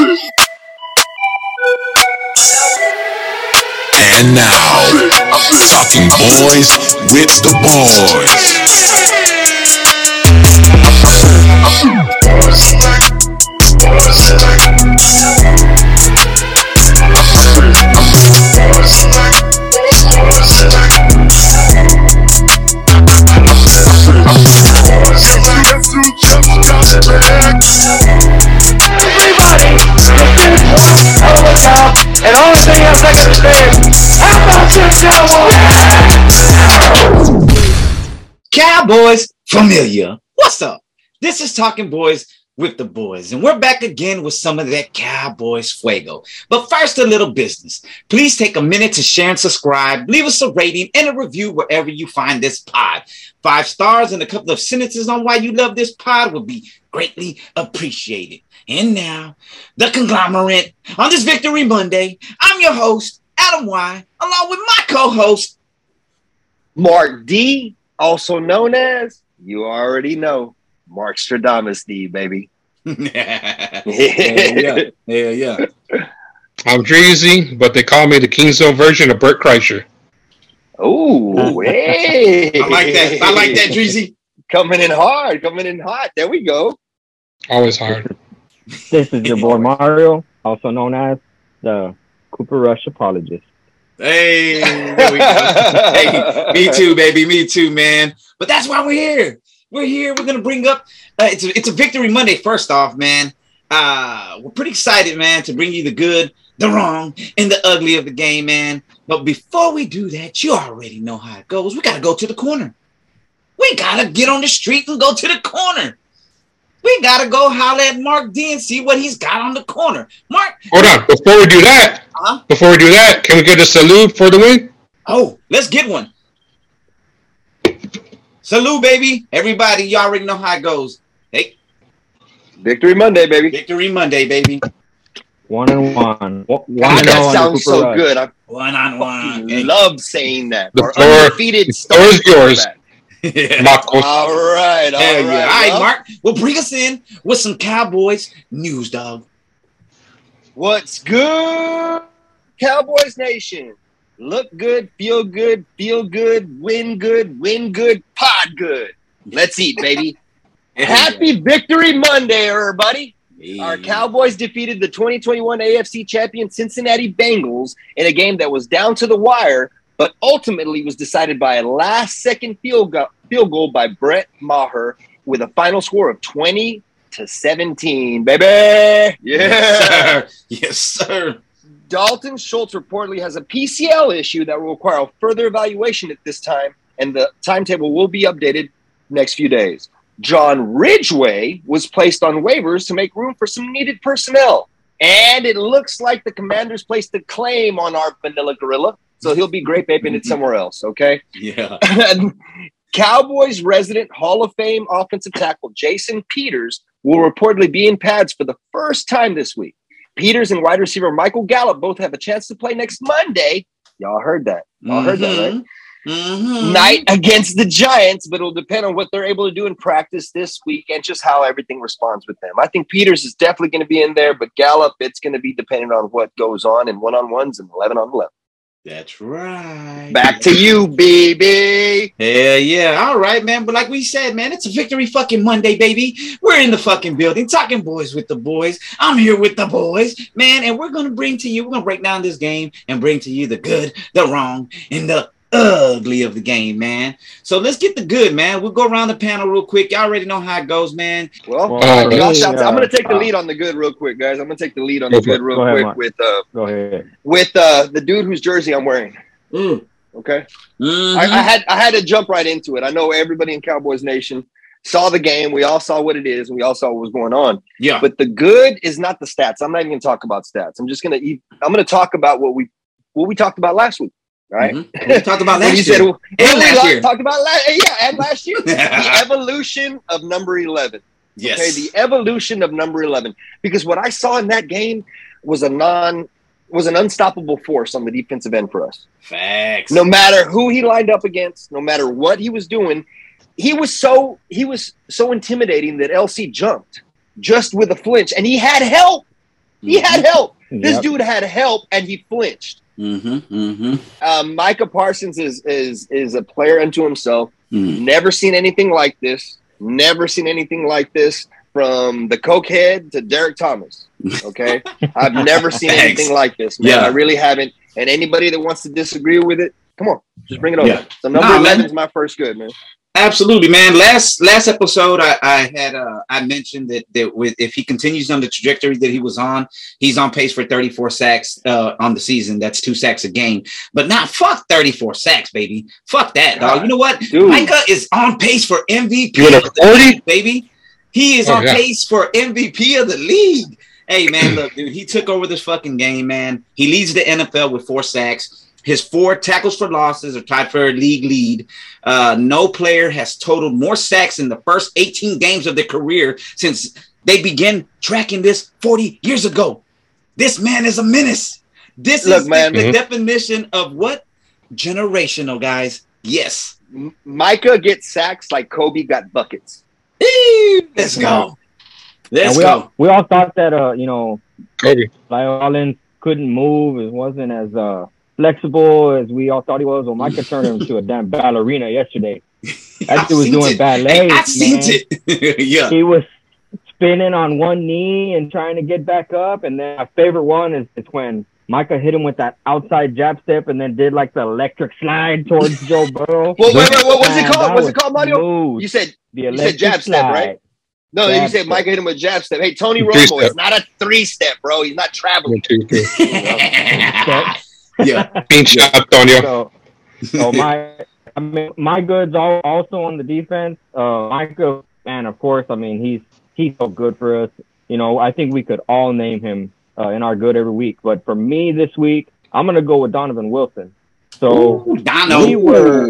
And now, talking boys with the And the only thing I? Cowboys familiar. What's up? This is Talking Boys with the boys, and we're back again with some of that Cowboys fuego. But first, a little business. Please take a minute to share and subscribe. Leave us a rating and a review wherever you find this pod. Five stars and a couple of sentences on why you love this pod would be greatly appreciated. And now, the conglomerate on this Victory Monday. I'm your host, Adam Y, along with my co-host, Mark D, also known as you already know, Mark Stradamus D, baby. yeah, yeah, yeah, yeah. I'm Dreezy, but they call me the King Zone version of Bert Kreischer. Oh, hey! I like that. I like that, Dreezy. Coming in hard, coming in hot. There we go. Always hard. This is your boy Mario, also known as the Cooper Rush apologist. Hey, there we go. hey, me too, baby. Me too, man. But that's why we're here. We're here. We're gonna bring up. Uh, it's a, it's a victory Monday. First off, man, uh, we're pretty excited, man, to bring you the good, the wrong, and the ugly of the game, man. But before we do that, you already know how it goes. We gotta go to the corner. We gotta get on the street and go to the corner. We gotta go holler at Mark D and see what he's got on the corner. Mark, Hold on. Before we do that, Huh? before we do that, can we get a salute for the win? Oh, let's get one. Salute, baby. Everybody, you already know how it goes. Hey, Victory Monday, baby. Victory Monday, baby. One and one. One God, and that on sounds so Rush. good. I One on one. fucking love saying that. The Our floor- undefeated the floor is yours. quarterback. Yeah. Marcos. All right, all Hell right. yeah. All right, well, Mark. Well, bring us in with some Cowboys news, dog. What's good, Cowboys Nation? Look good, feel good, feel good, win good, win good, pod good. Let's eat, baby. Happy Victory Monday, everybody. Our Cowboys defeated the 2021 AFC champion Cincinnati Bengals in a game that was down to the wire, but ultimately was decided by a last second field goal, field goal by Brett Maher with a final score of 20 to 17, baby. Yes, Yeah. sir. Yes, sir. Dalton Schultz reportedly has a PCL issue that will require further evaluation at this time, and the timetable will be updated next few days. John Ridgeway was placed on waivers to make room for some needed personnel. And it looks like the commanders placed a claim on our vanilla gorilla, so he'll be great vaping it somewhere else, okay? Yeah. Cowboys resident Hall of Fame offensive tackle Jason Peters will reportedly be in pads for the first time this week. Peters and wide receiver Michael Gallup both have a chance to play next Monday. Y'all heard that. Y'all heard that, right? Mhm. Night against the Giants, but it'll depend on what they're able to do in practice this week and just how everything responds with them. I think Peters is definitely going to be in there, but Gallup, it's going to be dependent on what goes on in one on ones and 11 on 11. That's right. Back to you, baby. Yeah, yeah. All right, man. But like we said, man, it's a victory fucking Monday, baby. We're in the fucking building, talking boys with the boys. I'm here with the boys, man, and we're gonna bring to you, we're gonna break down this game and bring to you the good, the wrong, and the ugly of the game, man. So let's get the good, man. We'll go around the panel real quick. Y'all already know how it goes, man. Well, Well, for Y'all me, shout- I'm uh, going to take the lead on the good real quick, guys. I'm going to take the lead on the good real Go ahead, quick Mark. with uh Go ahead. with uh the dude whose jersey I'm wearing. Mm. Okay, Mhm. I, I had I had to jump right into it. I know everybody in Cowboys Nation saw the game. We all saw what it is, and we all saw what was going on. yeah. But the good is not the stats. I'm not even going to talk about stats. I'm just going to I'm going to talk about what we what we talked about last week. Right? Mhm. We talked about last you said year. what And we last year. talked about last yeah, and last year. the evolution of number eleven. Yes. Okay, the evolution of number 11. Because what I saw in that game was a non was an unstoppable force on the defensive end for us. Facts. No matter who he lined up against, no matter what he was doing, he was so he was so intimidating that LC jumped just with a flinch and he had help. He had help. This Yep. dude had help, and he flinched. Mm-hmm. Mm-hmm. Um, Micah Parsons is is is a player unto himself. Mm. Never seen anything like this. Never seen anything like this from the cokehead to Derrick Thomas. Okay, I've never seen anything like this, man. Yeah. I really haven't. And anybody that wants to disagree with it, come on, just bring it over. Yeah. So number Nah, man. eleven is my first good, man. Absolutely, man. Last last episode, I, I had uh, I mentioned that that with if he continues on the trajectory that he was on, he's on pace for 34 sacks uh, on the season. That's two sacks a game. But not fuck 34 sacks, baby. Fuck that, dog. You know what? Dude. Micah is on pace for MVP, You of the league, baby. He is Oh, on pace for MVP of the league. Hey, man, look, dude, he took over this fucking game, man. He leads the NFL with four sacks. His four tackles for losses are tied for a league lead. Uh, no player has totaled more sacks in the first 18 games of their career since they began tracking this 40 years ago. This man is a menace. This Look, is man. the Mhm. definition of what? Generational, guys. Yes. M- Micah gets sacks like Kobe got buckets. Eee, Let's go. Let's we go. all we all thought that uh you know Kobe. Lyle Allen couldn't move. It wasn't as uh flexible as we all thought he was. Well, Micah turned him into a damn ballerina yesterday. That I've dude was seen doing it. ballet. Hey, I've seen it. yeah. He was spinning on one knee and trying to get back up. And then my favorite one is, is when Micah hit him with that outside jab step and then did like the electric slide towards Joe Burrow. Well, wait, wait, wait, what's Man, it called? What's was it called, Mario? smooth. You said the said electric jab step, right? no. Jab you said step. Micah hit him with jab step. Hey, Tony Three Romo, it's not a three step, bro. He's not traveling. One, two, three. yeah. Pinch Antonio. So, so my, I mean, my goods all also on the defense. Uh, Micah, man, of course. I mean, he's he's so good for us. You know, I think we could all name him uh, in our good every week. But for me this week, I'm gonna go with Donovan Wilson. So Ooh, Dono. we were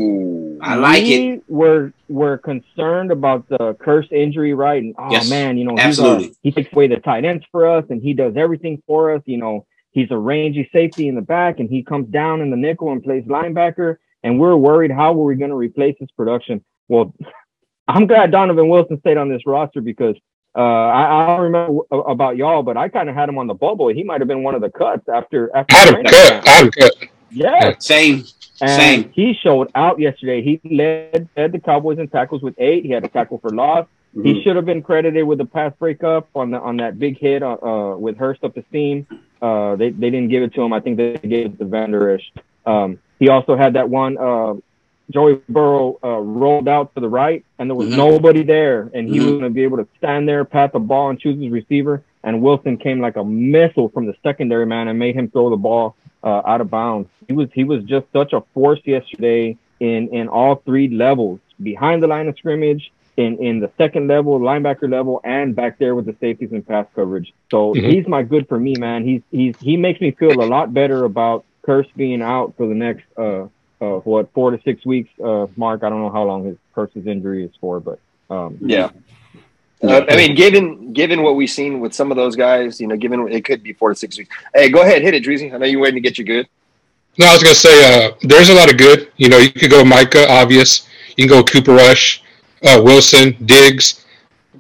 I like it. we it. were were concerned about the cursed injury, right? And oh Yes, man, you know, absolutely. He's a, he takes away the tight ends for us, and he does everything for us. You know, he's a rangy safety in the back, and he comes down in the nickel and plays linebacker. And we're worried how were we going to replace his production? Well, I'm glad Donovan Wilson stayed on this roster because uh, I, I don't remember w- about y'all, but I kind of had him on the bubble. He might have been one of the cuts after after. I had cut. camp. I cut. Yeah, Same. and Same. he showed out yesterday. He led, led the Cowboys in tackles with eight. He had a tackle for loss. Mm-hmm. He should have been credited with the pass breakup on the on that big hit uh, uh, with Hurst up the seam. Uh, they they didn't give it to him. I think they gave it to Vander Esch. Um, he also had that one. Uh, Joey Burrow uh, rolled out to the right, and there was Mhm. nobody there, and he Mhm. was going to be able to stand there, pat the ball, and choose his receiver. And Wilson came like a missile from the secondary man and made him throw the ball uh, out of bounds. He was he was just such a force yesterday in in all three levels, behind the line of scrimmage, in in the second level, linebacker level, and back there with the safeties and pass coverage. So Mhm. he's my good for me, man. He's he's he makes me feel a lot better about Kearse being out for the next uh uh what four to six weeks. Uh, Mark, I don't know how long his Kearse's injury is for, but um, Yeah. Uh, I mean, given given what we've seen with some of those guys, you know, given it could be four to six weeks. Hey, go ahead, hit it, Dreezy. I know you're waiting to get your good. No, I was gonna say uh, there's a lot of good. You know, you could go Micah, obvious. You can go Cooper Rush, uh, Wilson, Diggs.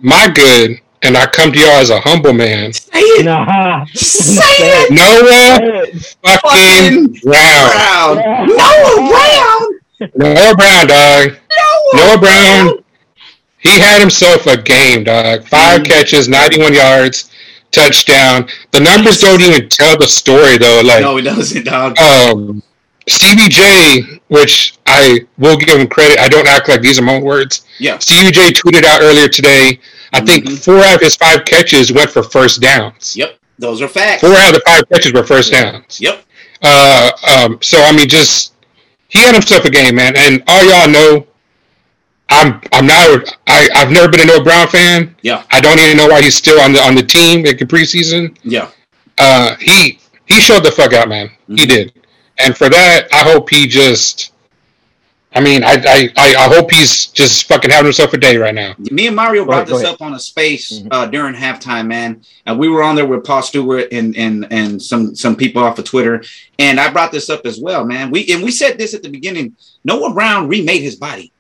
My good, and I come to y'all as a humble man. Say it. nah, Say it. Noah fucking Brown. Brown. Noah Brown. Noah Brown, dog. Noah Brown. He had himself a game, dog. 5 Mhm. catches, 91 yards, touchdown. The numbers don't even tell the story though. Like No, it doesn't, dog. um, CBJ, which I will give him credit. I don't act like these are my words. Yeah. CUJ tweeted out earlier today. I think Mhm. four out of his five catches went for first downs. Yep. Those are facts. Four out of the five catches were first downs. Yep. Uh, um, so I mean, just he had himself a game, man. And all y'all know, I'm I'm not I I've never been a Noah Brown fan. Yeah. I don't even know why he's still on the on the team in the preseason. Yeah. Uh, he he showed the fuck out, man. He Mhm. did, and for that, I hope he just. I mean, I, I, I I hope he's just fucking having himself a day right now. Me and Mario brought ahead, this up on a space Mhm. uh, during halftime, man. And we were on there with Paul Stewart and and and some some people off of Twitter. And I brought this up as well, man. We and we said this at the beginning. Noah Brown remade his body.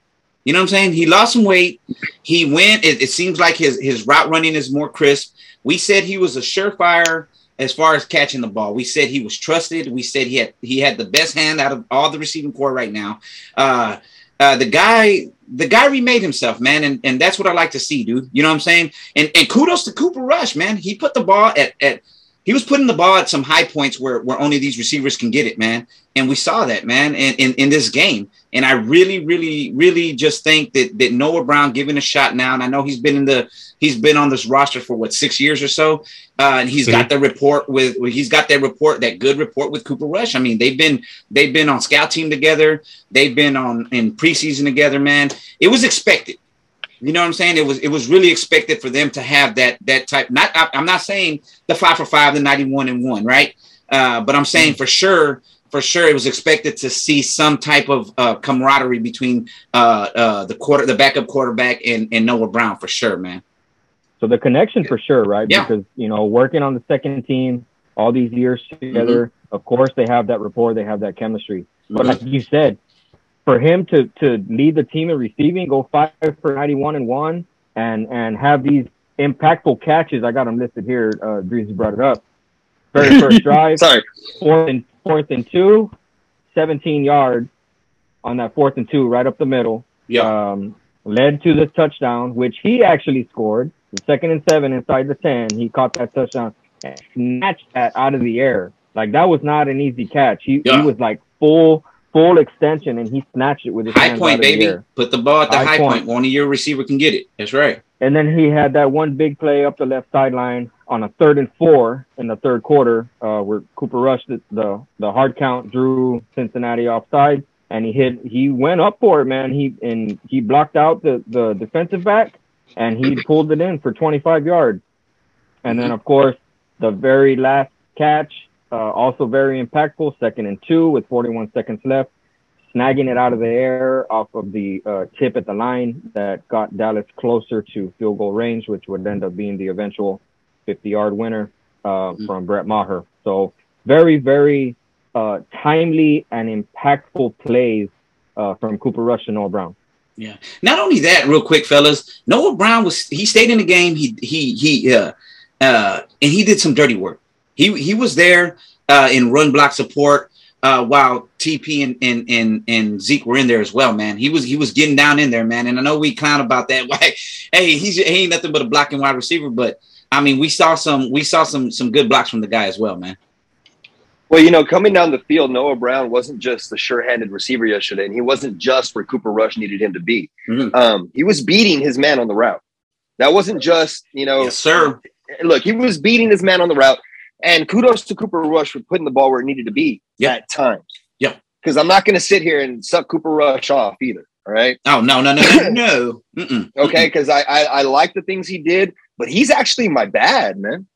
You know what I'm saying? He lost some weight. He went. It, it seems like his his route running is more crisp. We said he was a surefire as far as catching the ball. We said he was trusted. We said he had he had the best hand out of all the receiving core right now. Uh, uh, the guy, the guy remade himself, man, and, and that's what I like to see, dude. You know what I'm saying? And and kudos to Cooper Rush, man. He put the ball at at he was putting the ball at some high points where where only these receivers can get it, man. And we saw that, man, in, in, in this game. And I really, really, really just think that that Noah Brown giving a shot now, and I know he's been in the he's been on this roster for what six years or so, uh, and he's got the report with he's got that report that good report with Cooper Rush. I mean, they've been they've been on scout team together, they've been on in preseason together, man. It was expected. You know what I'm saying? It was it was really expected for them to have that that type. Not I, I'm not saying the five for five, the 91 and one, right? Uh, but I'm saying for sure for sure it was expected to see some type of uh, camaraderie between uh, uh, the quarter, the backup quarterback, and, and Noah Brown for sure, man. So the connection for sure, right? Yeah. Because you know, working on the second team all these years together, Mm-hmm. of course they have that rapport, they have that chemistry. But Mhm. like you said, for him to to lead the team in receiving, go five for ninety one and one, and and have these impactful catches. I got them listed here. Uh, brought it up. Very first drive, Sorry. fourth and fourth and two, 17 yards on that fourth and two, right up the middle. Yeah, Um, led to the touchdown, which he actually scored. The second and seven inside the 10, he caught that touchdown and snatched that out of the air. Like that was not an easy catch. He, Yeah. he was like full full extension and he snatched it with his high point, of baby. Put the ball at the High high, point. point. Only your receiver can get it. That's right. And then he had that one big play up the left sideline on a third and four in the third quarter, uh, where Cooper rushed the, the the hard count, drew Cincinnati offside, and he hit. He went up for it, man. He and he blocked out the the defensive back, and he pulled it in for 25 yards. And then, of course, the very last catch, uh, also very impactful, second and two with 41 seconds left snagging it out of the air off of the uh, tip at the line that got Dallas closer to field goal range, which would end up being the eventual 50 yard winner uh, from Brett Maher. So very, very uh, timely and impactful plays uh, from Cooper Rush and Noah Brown. Yeah. Not only that, real quick, fellas. Noah Brown was he stayed in the game. He he he uh uh and he did some dirty work. He he was there uh in run block support uh while TP and and and, and Zeke were in there as well, man. He was he was getting down in there, man. And I know we clown about that. Why hey, he's he ain't nothing but a blocking wide receiver, but I mean we saw some we saw some some good blocks from the guy as well, man. Well, you know, coming down the field, Noah Brown wasn't just the sure-handed receiver yesterday, and he wasn't just where Cooper Rush needed him to be. Mhm. Um, he was beating his man on the route. That wasn't just, you know, Yes, sir. look, he was beating his man on the route. And kudos to Cooper Rush for putting the ball where it needed to be Yeah. at times. Yeah. Because I'm not going to sit here and suck Cooper Rush off either. All right. Oh no, no, no, no, no. Mm-mm. Okay. Because I, I I like the things he did, but he's actually my bad, man.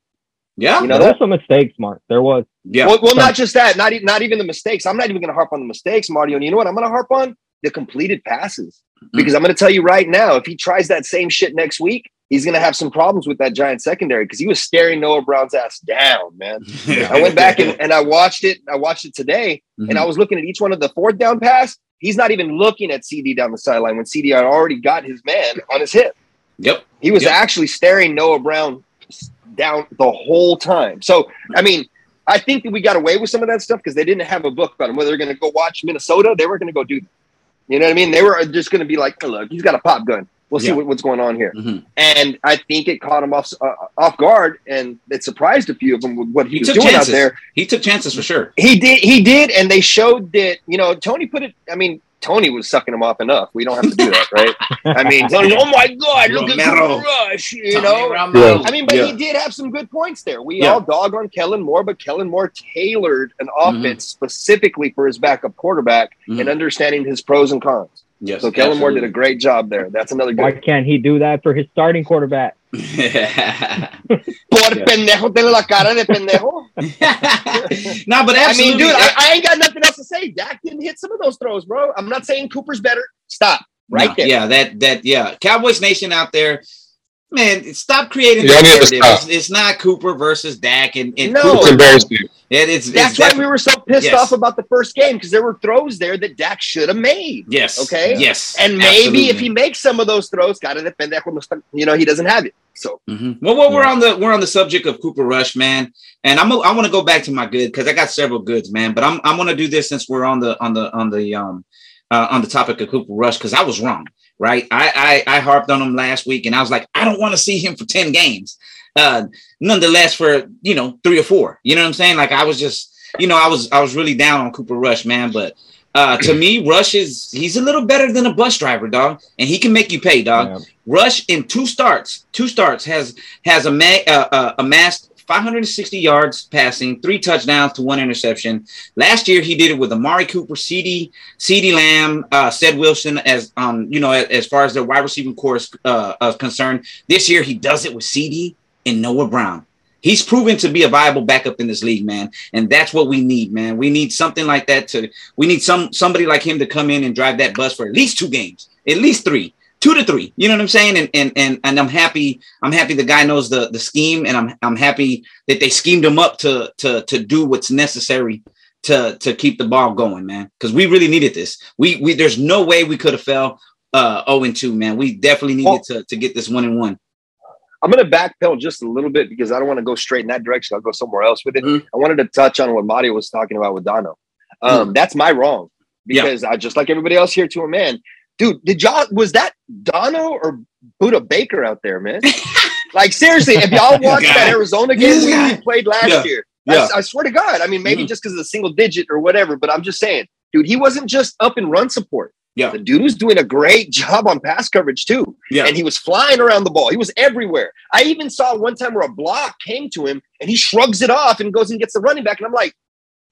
Yeah. You know there that? was some mistakes, Mark. There was. Yeah. Well, well, not just that. Not e- not even the mistakes. I'm not even going to harp on the mistakes, Mario. And you know what? I'm going to harp on the completed passes mm. because I'm going to tell you right now, if he tries that same shit next week, he's going to have some problems with that giant secondary because he was staring Noah Brown's ass down, man. I went back and, and I watched it. I watched it today, and mm-hmm. I was looking at each one of the fourth down pass. He's not even looking at CeeDee down the sideline when CeeDee had already got his man on his hip. Yep. He was Yep. actually staring Noah Brown down the whole time. So, I mean, I think that we got away with some of that stuff because they didn't have a book about him. Whether they're going to go watch Minnesota, they were going to go do that. You know what I mean? They were just going to be like, oh, look, he's got a pop gun. We'll see what, what's going on here. Mhm. And I think it caught him off uh, off guard, and it surprised a few of them with what he, He was took doing chances. out there. He took chances for sure. He did, he did, and they showed that you know Tony put it. I mean, Tony was sucking him off enough. We don't have to do that, right? I mean, Tony, oh my God, look at Romero. Cooper Rush, you know. Yeah. I mean, but Yeah. he did have some good points there. We Yeah. all dog on Kellen Moore, but Kellen Moore tailored an Mhm. offense specifically for his backup quarterback Mhm. and understanding his pros and cons. Yes. So Kellen Moore did a great job there. That's another Why can't he do that for his starting quarterback? Por pendejo, tiene la cara de pendejo. no, but I mean, dude, I, I ain't got nothing else to say. Dak didn't hit some of those throws, bro. I'm not saying Cooper's better. Stop right No, there. Yeah, that that yeah. Cowboys Nation out there. Man, stop creating Y'all the need to narrative. stop. It's, it's not Cooper versus Dak and, and No. It's embarrassing. It, it's, That's it's why defi- we were so pissed Yes. off about the first game because there were throws there that Dak should have made. Yes. Okay. Yes. And maybe if he makes some of those throws, got to defend that. You know, he doesn't have it. So Mhm. Well, well, we're on the we're on the subject of Cooper Rush, man, and I'm I want to go back to my good because I got several goods, man. But I'm I'm gonna do this since we're on the on the on the um uh, on the topic of Cooper Rush because I was wrong, right? I, I I harped on him last week, and I was like, I don't want to see him for ten games. Uh, nonetheless, for you know three or four, you know what I'm saying? Like I was just, you know, I was I was really down on Cooper Rush, man. But uh, to me, Rush is he's a little better than a bus driver, dog, and he can make you pay, dog. Yeah. Rush in two starts, two starts has has ama- uh, uh, amassed 560 yards passing, three touchdowns to one interception. Last year he did it with Amari Cooper, CeeDee, CeeDee Lamb, uh, Ced Wilson as um you know as, far as their wide receiving core is uh, concerned. This year he does it with CeeDee and Noah Brown. He's proven to be a viable backup in this league, man, and that's what we need, man. We need something like that to. We need some somebody like him to come in and drive that bus for at least two games, at least three two to three. You know what I'm saying? And and and and I'm happy. I'm happy the guy knows the the scheme, and I'm I'm happy that they schemed him up to to to do what's necessary to to keep the ball going, man. Because we really needed this. We we there's no way we could have fell uh 0 and 2, man. We definitely needed Well- to to get this one and one. I'm going to backpedal just a little bit because I don't want to go straight in that direction. I'll go somewhere else with it. Mhm. I wanted to touch on what Mario was talking about with Dono. Um, That's my wrong Yeah. because I just like everybody else here to a man. Dude, did y'all was that Dono or Budda Baker out there, man? like seriously, if y'all watched guy. that Arizona game we, we played last Yeah. year, Yeah. I, I swear to God, I mean, maybe Mhm. just because of the single digit or whatever, but I'm just saying, dude, he wasn't just up and run support. Yeah. The dude was doing a great job on pass coverage too. Yeah. And he was flying around the ball. He was everywhere. I even saw one time where a block came to him and he shrugs it off and goes and gets the running back. And I'm like,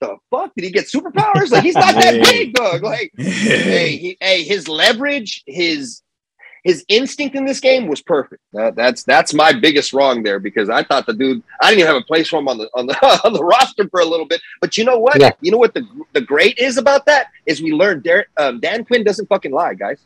the fuck? Did he get superpowers? Like he's not that big, dog. Like, hey, he, hey, his leverage, his his instinct in this game was perfect. That, that's that's my biggest wrong there because I thought the dude I didn't even have a place for him on the on the on the roster for a little bit. But you know what? Yeah. You know what the the great is about that is we learned Dar- um, Dan Quinn doesn't fucking lie, guys.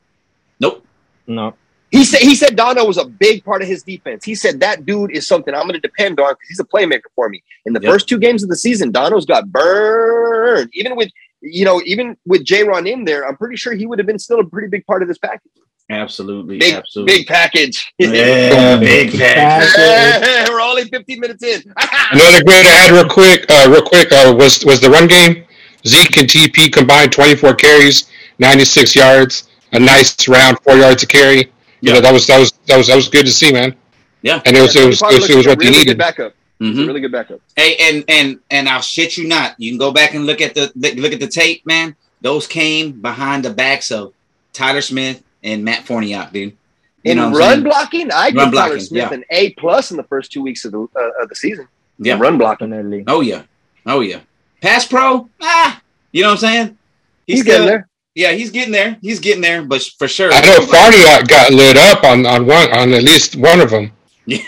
Nope. No. He said he said Dono was a big part of his defense. He said that dude is something I'm going to depend on because he's a playmaker for me. In the Yep. first two games of the season, Dono's got burned. Even with you know, even with Jayron in there, I'm pretty sure he would have been still a pretty big part of this package. Absolutely. Big absolutely. big package. Yeah, big package. We're only 15 minutes in. Another great to add real quick, uh, real quick, uh, was was the run game. Zeke and TP combined 24 carries, 96 yards, a nice round four yards to carry. You Yeah. know that was that was that was that was good to see, man. Yeah. And it was it was it was, it was what they really needed. good backup. It's a Mhm. really good backup. Hey, and and and I'll shit you not. You can go back and look at the look at the tape, man. Those came behind the backs of Tyler Smith and Matt Farniok, dude. You In know run saying? blocking, I give Tyler Smith yeah. an A plus in the first two weeks of the uh, of the season. Yeah. In run blocking. Definitely. Oh yeah. Oh yeah. Pass pro, ah, you know what I'm saying? He's, still- getting there. Yeah, he's getting there. He's getting there, but for sure. I know Farniok got lit up on on one on at least one of them.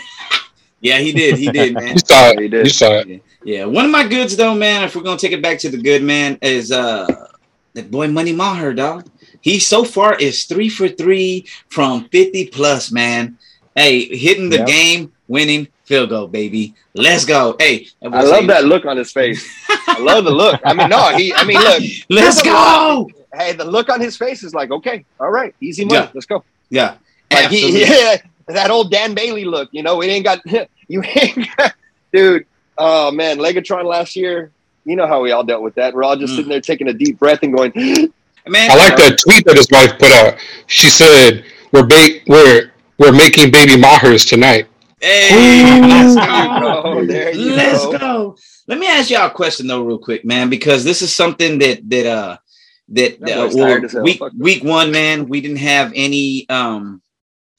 Yeah, he did. He did, man. You saw He it. did. You saw it. Yeah, one of my goods though, man. If we're gonna take it back to the good man, is uh that boy Money Maher, dog. He so far is three for three from fifty plus, man. Hey, hitting the Yep. game, winning field goal, baby. Let's go. Hey, I love that look on his face. I love the look. I mean, no, he. I mean, look. Let's there's a go. Lot. Hey, the look on his face is like, okay, all right, easy money. Yeah. Let's go. Yeah, Like he, absolutely. yeah, that old Dan Bailey look. You know, we ain't got you ain't got, dude. Oh man, Legatron last year. You know how we all dealt with that. We're all just Mm. sitting there taking a deep breath and going, man. I like that tweet that his wife put out. She said, "We're ba- we're we're making baby mahers tonight." Hey, let's go. go. There you Let's go. go. Let me ask y'all a question though, real quick, man, because this is something that that uh that That uh, well, tired as hell. week week one, man, we didn't have any um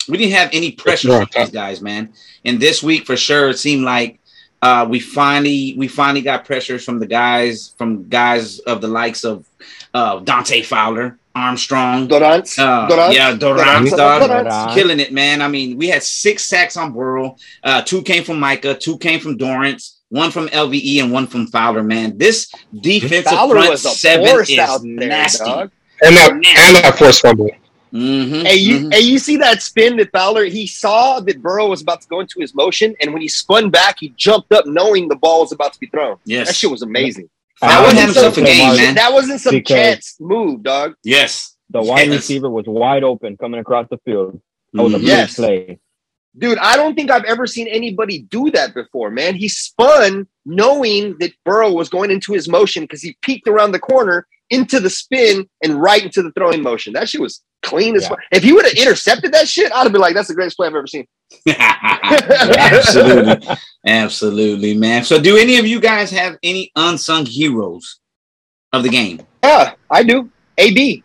we didn't have any pressure Yeah. on these guys, man. And this week for sure, it seemed like uh we finally we finally got pressures from the guys from guys of the likes of uh Dante Fowler, Armstrong, Durant. uh, Durant. yeah, Durant, Durant. Durant. killing it, man. I mean, we had six sacks on Burrow. Uh, two came from Micah, two came from Dorrance, one from LVE, and one from Fowler. Man, this defensive Fowler front was seven is there, nasty. dog. And that and that forced fumble. Mm-hmm. Hey, you, mhm. hey, you see that spin that Fowler? He saw that Burrow was about to go into his motion, and when he spun back, he jumped up knowing the ball was about to be thrown. Yes. That shit was amazing. That I was had himself a so game, man. That wasn't some Because- chance move, dog. Yes. The wide Yes. receiver was wide open coming across the field. That was a Mhm. big Yes. play. Dude, I don't think I've ever seen anybody do that before, man. He spun knowing that Burrow was going into his motion because he peeked around the corner into the spin and right into the throwing motion. That shit was clean as Yeah. fuck. If he would have intercepted that shit, I'd have been like, that's the greatest play I've ever seen. Absolutely. Absolutely, man. So, do any of you guys have any unsung heroes of the game? Yeah, I do. AB.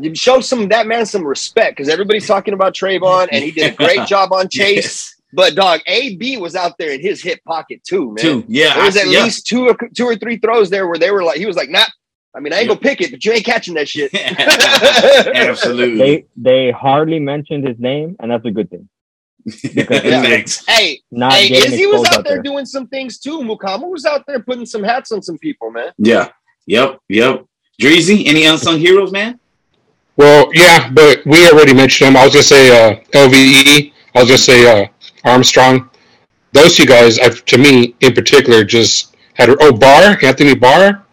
You show some that man some respect because everybody's talking about Trevon and he did a great job on Chase. Yes. But dog, AB was out there in his hip pocket too, man. Two. Yeah. There was at see- yeah. least two or two or three throws there where they were like, he was like, nah. I mean, I ain't gonna pick it, but you ain't catching that shit. Absolutely. They they hardly mentioned his name, and that's a good thing. because he was Thanks. hey, Not hey, Izzy was exposed out there doing some things too. Mukuamu was out there putting some hats on some people, man. Yeah. Yep. Yep. Dreezy, any unsung heroes, man? Well, yeah, but we already mentioned him. I was gonna say uh, LVE. I was gonna say uh, Armstrong. Those two guys, i to me in particular, just had oh Barr, Anthony Barr.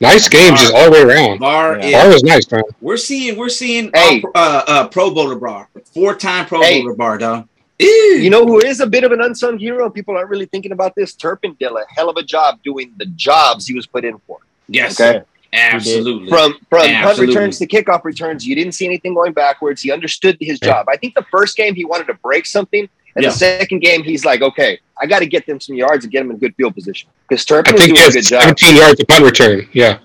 Nice games, just all the way around. Barr Yeah. is Barr was nice, man. We're seeing we're seeing Hey. uh, uh, uh, Pro Bowler Barr, four time Pro Hey. Bowler Barr, dog. You know who is a bit of an unsung hero? People aren't really thinking about this. Turpin did a hell of a job doing the jobs he was put in for. yes, Okay. Absolutely. From from Yeah, punt returns to kickoff returns, you didn't see anything going backwards. He understood his job. I think the first game he wanted to break something, and Yeah. the second game he's like, okay, I got to get them some yards and get them in good field position because Turpin I was think doing he a good had job. 17 yards of punt return. Yeah,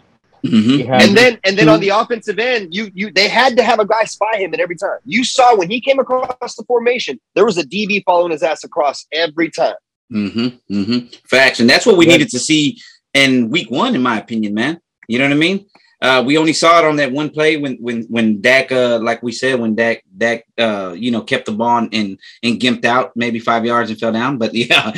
Mhm. And then and then on the offensive end, you you they had to have a guy spy him at every time. You saw when he came across the formation, there was a DB following his ass across every time. Mm-hmm. Mm-hmm. Facts. And that's what we Yeah. needed to see in week one, in my opinion, man. You know what I mean? Uh, we only saw it on that one play when when when Dak, uh, like we said, when Dak Dak, uh, you know, kept the ball and and gimped out maybe five yards and fell down. But yeah,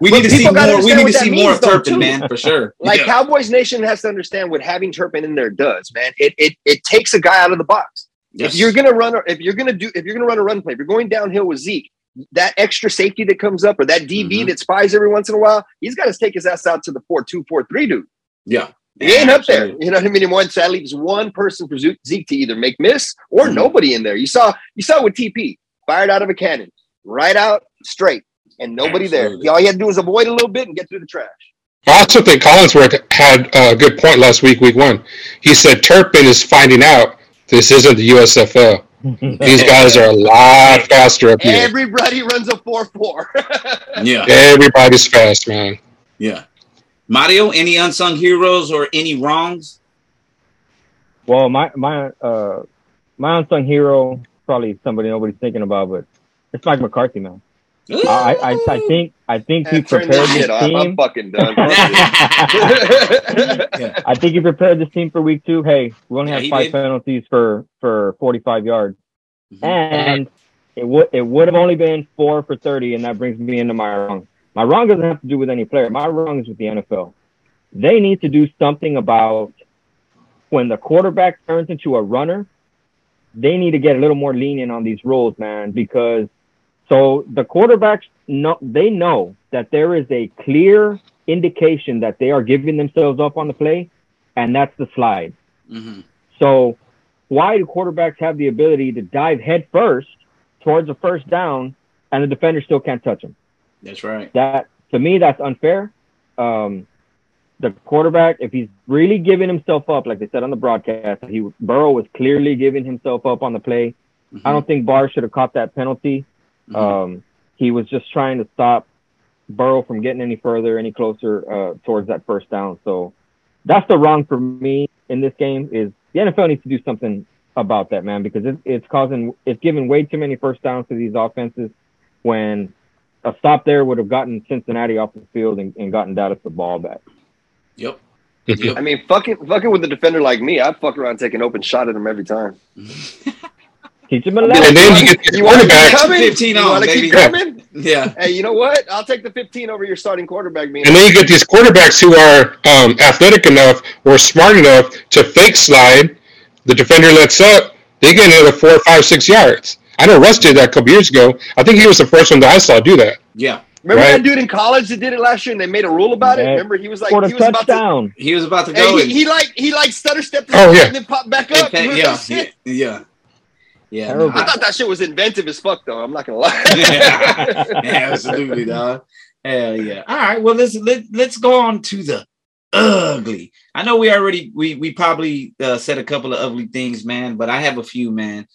we But need to see more. We need to see more of Turpin, too. man, for sure. Like Yeah. Cowboys Nation has to understand what having Turpin in there does, man. It it it takes a guy out of the box. Yes. If you're gonna run, if you're gonna do, if you're gonna run a run play, if you're going downhill with Zeke, that extra safety that comes up or that DB Mhm. that spies every once in a while, he's got to take his ass out to the four two four three dude. yeah, He ain't up there. You know what I mean? And once that leaves one person for Zeke Zeke to either make miss or Mhm. nobody in there. You saw you saw with TP fired out of a cannon, right out straight, and nobody Absolutely. there. All you had to do was avoid a little bit and get through the trash. I also think Collinsworth had a good point last week, week one. He said Turpin is finding out this isn't the USFL. These guys are a lot faster up here. Everybody runs a four four. Yeah, Everybody's fast, man. yeah. Mario, any unsung heroes or any wrongs? Well, my my uh my unsung hero probably somebody nobody's thinking about, but it's Mike McCarthy, man. I I, I think I think he prepared this this shit off. I'm team. fucking done. yeah. I think he prepared this team for week two. Hey, we only Yeah, have he five did. penalties for for 45 yards, Mhm. and it would it would have only been four for 30, and that brings me into my wrong. My wrong doesn't have to do with any player. My wrong is with the NFL. They need to do something about when the quarterback turns into a runner. They need to get a little more lenient on these rules, man, because so the quarterbacks know they know that there is a clear indication that they are giving themselves up on the play, and that's the slide. Mhm. So why do quarterbacks have the ability to dive head first towards a first down and the defender still can't touch them? That's right. That to me, that's unfair. Um, the quarterback, if he's really giving himself up, like they said on the broadcast, he Burrow was clearly giving himself up on the play. I don't think Barr should have caught that penalty. Mhm. Um, he was just trying to stop Burrow from getting any further, any closer uh, towards that first down. So that's the wrong for me in this game. Is the NFL needs to do something about that, man, because it, it's causing it's giving way too many first downs to these offenses. When a stop there would have gotten Cincinnati off the field and, and gotten Dallas the ball back. Yep. I mean, fucking fucking with a defender like me, I'd fuck around and take an open shot at him every time. Teach him a And lesson. then you get these You want to keep coming? 15 you on, want to baby. keep coming? yeah. Hey, you know what? I'll take the 15 over your starting quarterback being. and then you get these quarterbacks who are um, athletic enough or smart enough to fake slide. The defender lets up. they get another four, five, six yards. I know Russ did that a couple years ago. I think he was the first one that I saw do that. Yeah, Remember Right. that dude in college that did it last year, and they made a rule about it. Yeah. Remember, he was like, he was about to, touchdown. he was about to go. he, and- he like he like stutter stepped Oh, yeah. and then popped back up. pa- yeah, like, yeah, yeah, yeah. No, I thought that shit was inventive as fuck, though. I'm not gonna lie. yeah, absolutely, dog. Hell yeah. All right. Well, let's let, let's go on to the ugly. I know we already we we probably uh, said a couple of ugly things, man, but I have a few, man,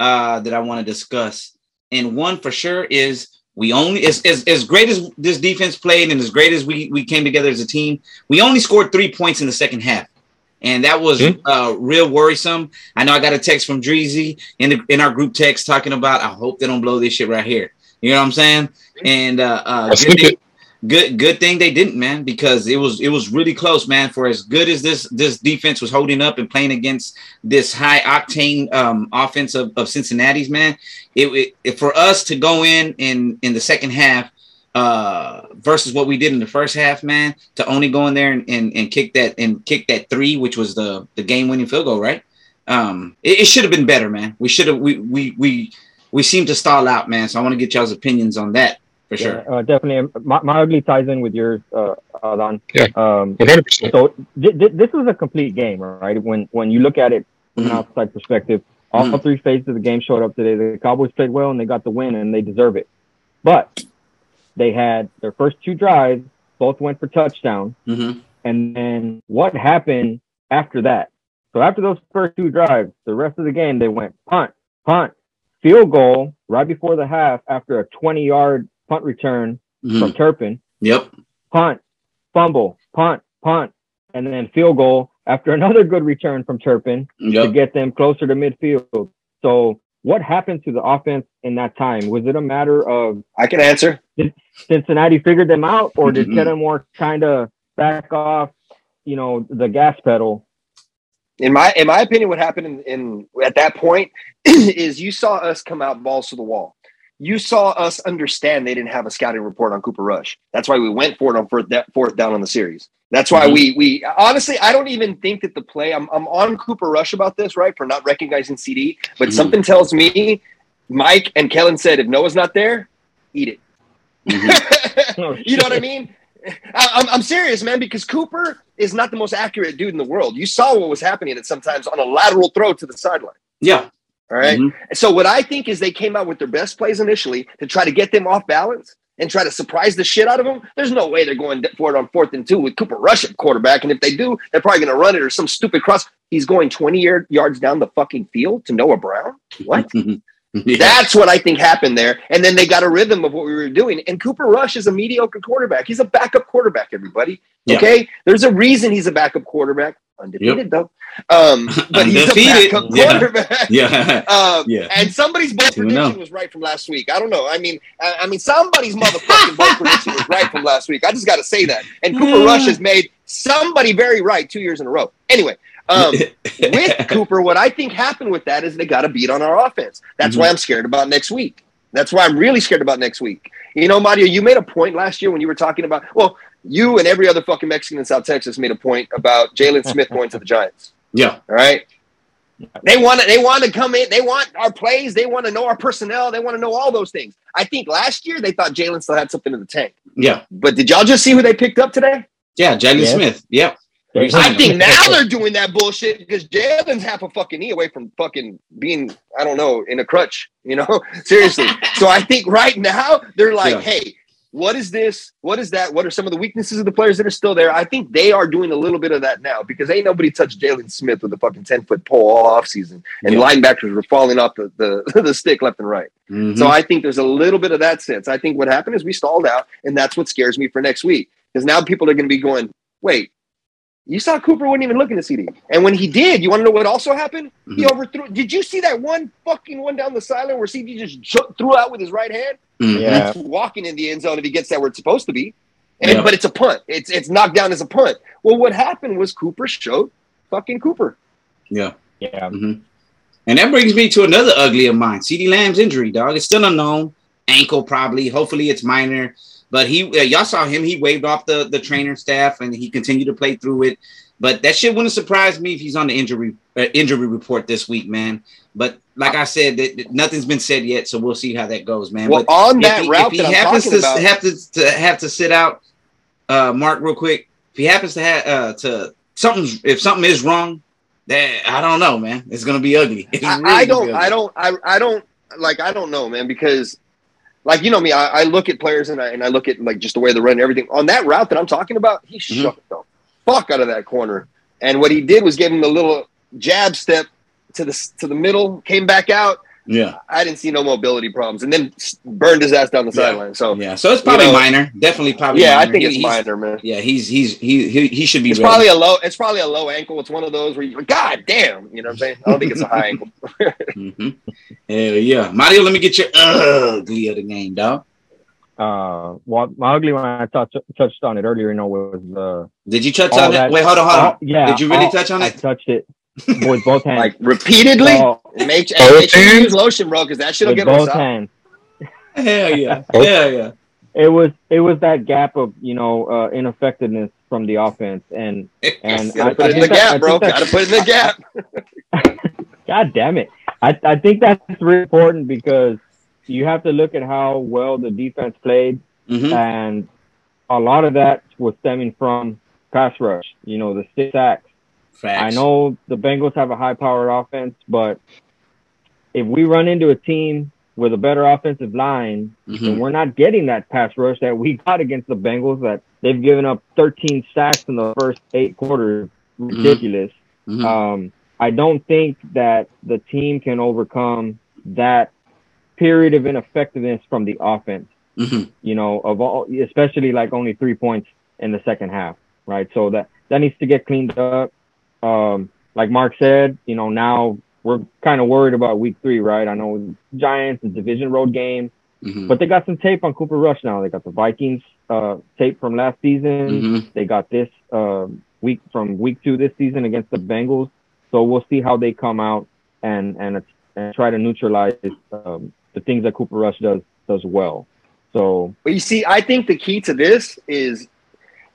uh, that I want to discuss. And one for sure is we only as, as as great as this defense played and as great as we we came together as a team, we only scored three points in the second half. And that was Hmm. uh, real worrisome. I know I got a text from Dreezy in the, in our group text talking about. I hope they don't blow this shit right here. You know what I'm saying? And uh, uh, good think thing, it- good good thing they didn't, man, because it was it was really close, man. For as good as this this defense was holding up and playing against this high octane um, offense of, of Cincinnati's, man, it, it for us to go in in in the second half uh versus what we did in the first half man to only go in there and, and, and kick that and kick that three which was the the game winning field goal right? Um it, it should have been better man. We should have we we we we seem to stall out man. So i want to get y'all's opinions on that for sure Yeah, uh, definitely. My, my ugly ties in with yours, uh, Adan. Yeah. Um, 100%. so th- th- this was a complete game, right? When when you look at it from an Mhm. outside perspective, all Mhm. three phases of the game showed up today. The Cowboys played well and they got the win and they deserve it. But they had their first two drives, both went for touchdown. Mhm. And then what happened after that? So after those first two drives, the rest of the game they went punt, punt, field goal right before the half after a 20 yard punt return Mhm. from Turpin, yep punt, fumble, punt, punt, and then field goal after another good return from Turpin to get them closer to midfield. So what happened to the offense in that time? Was it a matter of I can answer. Cincinnati figured them out, or did Mhm. Kellen Moore kind of back off, you know, the gas pedal? In my in my opinion, what happened in, in at that point is you saw us come out balls to the wall. You saw us understand they didn't have a scouting report on Cooper Rush. That's why we went for it on fourth, fourth down on the series. That's why Mhm. we we honestly I don't even think that the play. I'm I'm on Cooper Rush about this right for not recognizing CeeDee, but Mhm. something tells me Mike and Kellen said if Noah's not there, eat it. Mhm. Oh, you know what I mean? I, I'm, I'm serious, man, because Cooper is not the most accurate dude in the world. You saw what was happening at sometimes on a lateral throw to the sideline. yeah All right? Mhm. So what I think is they came out with their best plays initially to try to get them off balance and try to surprise the shit out of them. There's no way they're going for it on fourth and two with Cooper Rush at quarterback. And if they do, they're probably going to run it or some stupid cross. He's going 20 yard, yards down the fucking field to Noah Brown. What? yeah. That's what I think happened there. And then they got a rhythm of what we were doing. And Cooper Rush is a mediocre quarterback. He's a backup quarterback, everybody. Yeah. Okay. There's a reason he's a backup quarterback. Undefeated, though. Um, but he's a backup Yeah. quarterback. yeah Um, Yeah. And somebody's bold prediction was right from last week. I don't know. I mean, I, I mean, somebody's motherfucking bold prediction was right from last week. I just got to say that. And Cooper Rush has made somebody very right two years in a row. Anyway, um, with Cooper, what I think happened with that is they got a beat on our offense. That's Mhm. why I'm scared about next week. That's why I'm really scared about next week. You know, Mario, you made a point last year when you were talking about, well, you and every other fucking Mexican in South Texas made a point about Jaylon Smith going to the Giants. yeah All right. They want to. They want to come in. They want our plays. They want to know our personnel. They want to know all those things. I think last year they thought Jaylon still had something in the tank. yeah But did y'all just see who they picked up today? yeah jaylon Yeah. smith yep They- I think now they're doing that bullshit because Jaylon's half a fucking knee away from fucking being, I don't know, in a crutch, you know? Seriously. so I think right now they're like, Yeah. hey, what is this? What is that? What are some of the weaknesses of the players that are still there? I think they are doing a little bit of that now because ain't nobody touched Jalen Smith with a fucking 10 foot pole all offseason. And Yeah. linebackers were falling off the, the, the stick left and right. Mhm. So I think there's a little bit of that sense. I think what happened is we stalled out, and that's what scares me for next week. Because now people are going to be going, wait, you saw Cooper wouldn't even looking to CeeDee. And when he did, you want to know what also happened? He Mhm. overthrew. Did you see that one fucking one down the sideline where CeeDee just ju- threw out with his right hand? Mhm. Yeah. It's walking in the end zone if he gets that where it's supposed to be. And, Yeah. But it's a punt. It's it's knocked down as a punt. Well, what happened was Cooper showed fucking Cooper. yeah Yeah. hmm And that brings me to another ugly of mine. CeeDee Lamb's injury, dog. It's still unknown. Ankle, probably. Hopefully, it's minor. But he, uh, y'all saw him. He waved off the the trainer staff, and he continued to play through it. But that shit wouldn't surprise me if he's on the injury uh, injury report this week, man. But like I said, that, that nothing's been said yet, so we'll see how that goes, man. Well, but on if that he, route if he that happens to about, have to, to have to sit out, uh, Mark, real quick. If he happens to have uh, to something's if something is wrong, that I don't know, man. It's gonna be ugly. I, I don't, I don't, I, I don't like, I don't know, man, because like you know me, I, I look at players and I and I look at like just the way they run and everything on that route that I'm talking about. He Mhm. shook the fuck out of that corner, and what he did was give him the little jab step to the to the middle, came back out. Yeah, I didn't see no mobility problems, and then s- burned his ass down the Yeah. sideline. So yeah. So it's probably know- minor. Definitely probably. yeah, I think He- it's he's- minor, man. Yeah, he's he's he he, he should be. It's ready. probably a low. It's probably a low ankle. It's one of those where you, God damn, you know what I'm saying? I don't think it's a high ankle. hmm Hell yeah, Mario. Let me get your ugly of the game, dog. Uh, well, my ugly one I touched touched on it earlier. You know, was uh, Did you touch on that- it? Wait, hold on, hold on. all- yeah. Did you really all- touch on I it? touched it with both hands. Like repeatedly. Oh, Make, Both make sure you use lotion, bro, because that shit'll with get both us out. hands. Hell yeah, hell yeah. It was it was that gap of you know uh, ineffectiveness from the offense, and and I, put I it in the think that- gap, bro. Gotta put it in the gap. God damn it. I, I think that's really important because you have to look at how well the defense played, Mhm. and a lot of that was stemming from pass rush. You know, the six sacks. Facts. I know the Bengals have a high powered offense, but if we run into a team with a better offensive line, Mhm. and we're not getting that pass rush that we got against the Bengals, that they've given up 13 sacks in the first eight quarters, ridiculous. Mhm. Um, I don't think that the team can overcome that period of ineffectiveness from the offense. Mhm. You know, of all, especially like only three points in the second half, right? So that that needs to get cleaned up. Um, like Mark said, you know, now we're kind of worried about week three, right? I know Giants, the division road game, Mhm. but they got some tape on Cooper Rush now. They got the Vikings uh, tape from last season. Mhm. They got this um week from week two this season against the Bengals. So we'll see how they come out and and, and try to neutralize um, the things that Cooper Rush does does well. So But you see, I think the key to this is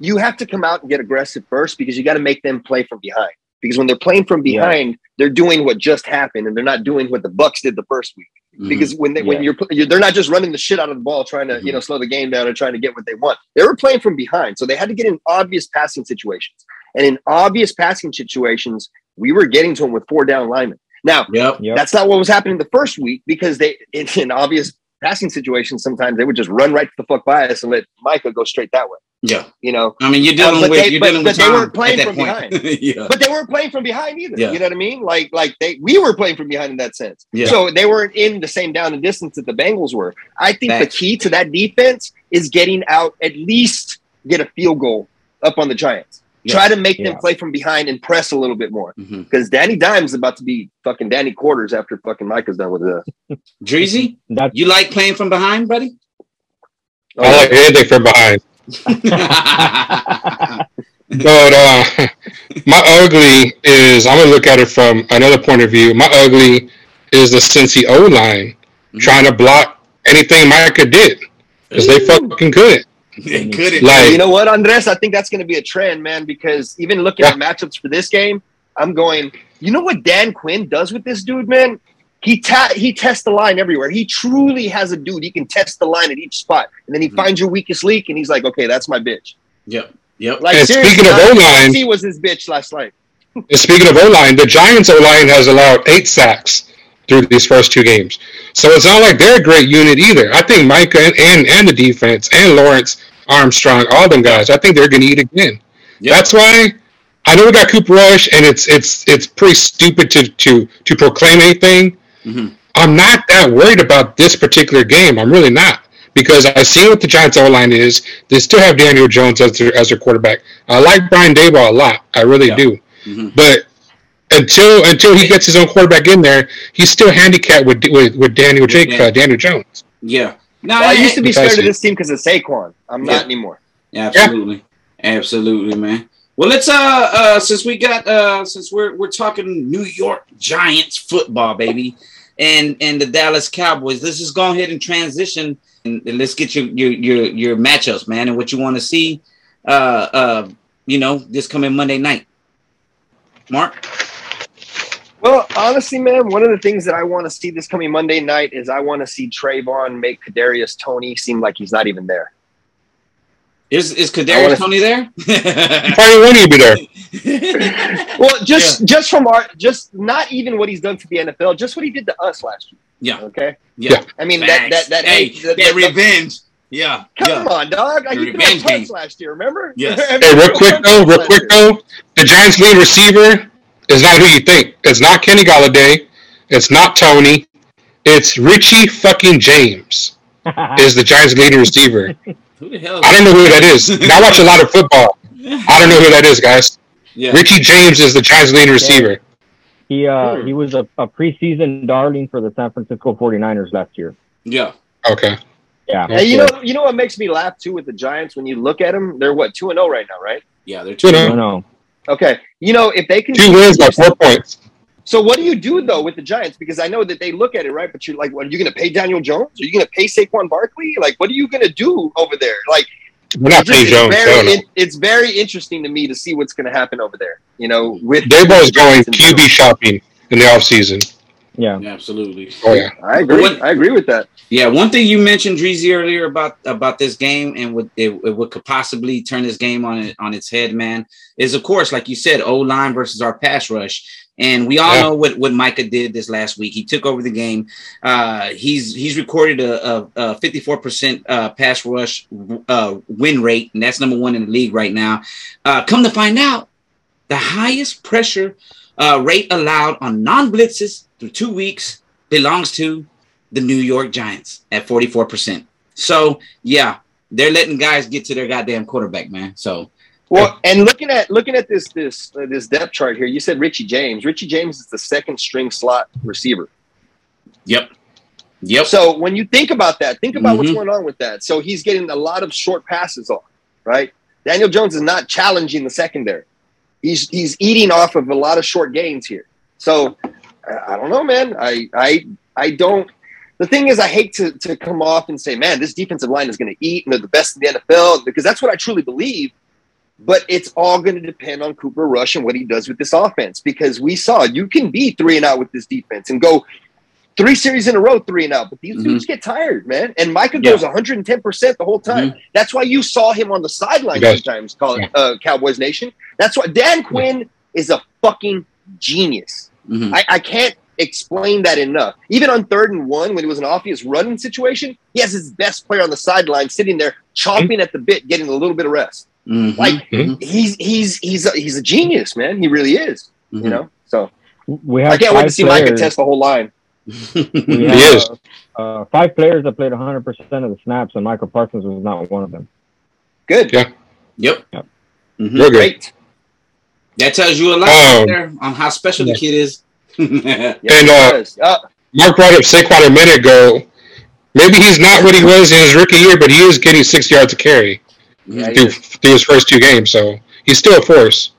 you have to come out and get aggressive first because you got to make them play from behind. Because when they're playing from Yeah. behind, they're doing what just happened, and they're not doing what the Bucks did the first week. Mhm. Because when they when you're you're they're not just running the shit out of the ball trying to you know slow the game down and trying to get what they want. They were playing from behind, so they had to get in obvious passing situations. And in obvious passing situations, we were getting to them with four down linemen. Now Yep. Yep. that's not what was happening the first week because they in, in obvious passing situations sometimes they would just run right to the fuck by us and let Micah go straight that way. Yeah. You know, I mean, you're um, dealing but with they- you're but- dealing with but they weren't playing at that from point. yeah. but they weren't playing from behind either. Yeah. You know what I mean? Like like they we were playing from behind in that sense. Yeah. So they weren't in the same down and distance that the Bengals were. I think Facts. the key to that defense is getting out at least get a field goal up on the Giants. Yeah. Try to make them Yeah. play from behind and press a little bit more. Mm-hmm. Because Danny Dimes is about to be fucking Danny Quarters after fucking Micah's done with it. Dreezy, you like playing from behind, buddy? I like anything from behind. But uh, my ugly is I'm gonna look at it from another point of view. My ugly is the Cincy O line trying to block anything Micah did because they fucking couldn't. They couldn't. Like- you know what, Andres? I think that's going to be a trend, man. Because even looking at matchups for this game, I'm going. You know what Dan Quinn does with this dude, man? He ta- he tests the line everywhere. He truly has a dude. He can test the line at each spot, and then he Mhm. finds your weakest leak, and he's like, "Okay, that's my bitch." Yep. Yep. Like And seriously, speaking of O-line- he was his bitch last night. And speaking of O line, the Giants O line has allowed eight sacks through these first two games. So it's not like they're a great unit either. I think Micah and, and, and the defense and Dorance Armstrong, all them guys, I think they're gonna eat again. Yep. That's why I know we got Cooper Rush and it's it's it's pretty stupid to to to proclaim anything. Mhm. I'm not that worried about this particular game. I'm really not. Because I see what the Giants O line is. They still have Daniel Jones as their as their quarterback. I like Brian Daboll a lot. I really Yeah. do. Mhm. But until until he gets his own quarterback in there, he's still handicapped with with, with Daniel Jake Dan- uh, Daniel Jones. Yeah. No, Well, I used to be scared of this team because of Saquon. I'm Yeah. not anymore. Absolutely. Absolutely, man. Well, let's uh uh since we got uh since we're we're talking New York Giants football, baby. And and the Dallas Cowboys. Let's just go ahead and transition and, and let's get your your your your matchups, man, and what you want to see. Uh, uh, you know, this coming Monday night. Mark. Well, honestly, man, one of the things that I want to see this coming Monday night is I want to see Trevon make Kadarius Toney seem like he's not even there. Is is I Kadarius Toney there? Probably won't even be there. Well, just just from our just not even what he's done to the NFL, just what he did to us last year. yeah, Okay, yeah. I mean that that that hey, hate- that, that that- revenge. Yeah, Come yeah. on, dog! Like, The he threw revenge a punch game. last year. Remember? Yes. I mean, Hey, real quick though, real quick though, the Giants' lead receiver is not who you think. It's not Kenny Golladay. It's not Toney. It's Richie fucking James is the Giants' leading receiver. Who the hell? I don't know who that is. I watch a lot of football. I don't know who that is, guys. Yeah, Richie James is the Giants' leading receiver. he uh Hmm. he was a, a preseason darling for the San Francisco 49ers last year. yeah. Okay. Yeah. Hey, you know, you know what makes me laugh too with the Giants when you look at them? They're what two and zero right now, right? Yeah, they're two. know. no, no. Okay, you know if they can Two wins by four points. So what do you do though with the Giants? Because I know that they look at it right, but you're like, what, are you going to pay Daniel Jones? Are you going to pay Saquon Barkley? Like, what are you going to do over there? Like, We're not it's, just- paying Jones. it's, very, no. in- it's very interesting to me to see what's going to happen over there. You know, with Daboll's going QB Jones. shopping in the offseason. Yeah. Yeah, absolutely. Oh yeah. I agree. What- I agree with that. Yeah, one thing you mentioned, Dreezy, earlier about about this game and what it, it what could possibly turn this game on on its head, man, is of course, like you said, O line versus our pass rush. And we all Yeah. know what, what Micah did this last week. He took over the game. Uh, he's he's recorded a, a, a 54% uh, pass rush uh, win rate, and that's number one in the league right now. Uh, come to find out, the highest pressure uh, rate allowed on non blitzes through two weeks belongs to the New York Giants at 44%. So, yeah, they're letting guys get to their goddamn quarterback, man. So, Well, and looking at looking at this this uh, this depth chart here, you said Richie James. Richie James is the second string slot receiver. yep. Yep. So when you think about that, think about what's Mhm. going on with that. So he's getting a lot of short passes off, right? Daniel Jones is not challenging the secondary. He's he's eating off of a lot of short gains here. So I I don't know, man. I I I don't. The thing is, I hate to to come off and say, man, this defensive line is going to eat and they're the best in the NFL because that's what I truly believe. But it's all going to depend on Cooper Rush and what he does with this offense because we saw you can be three and out with this defense and go three series in a row, three and out. But these Mhm. dudes get tired, man. And Micah Yeah. goes 110% the whole time. That's why you saw him on the sideline sometimes, call it Yeah. uh, Cowboys Nation. That's why Dan Quinn is a fucking genius. Mhm. I, I can't explain that enough. Even on third and one, when it was an obvious running situation, he has his best player on the sideline sitting there chomping at the bit, getting a little bit of rest. Mhm. Like Mhm. he's he's he's a, he's a genius, man. He really is. Mhm. You know. So We have I can't wait to five see Micah players- test the whole line. We He have, is. Uh, five players that played 100% of the snaps, and Michael Parsons was not one of them. Good. Yeah. Yep. Yep. Mhm. Real good. Great. That tells you a lot Um, right there on how special the kid is. Yeah, And, he uh. Uh, Mark brought up Saquon a minute ago. Maybe he's not what he was in his rookie year, but he is getting six yards a carry yeah, through, through his first two games. So he's still a force.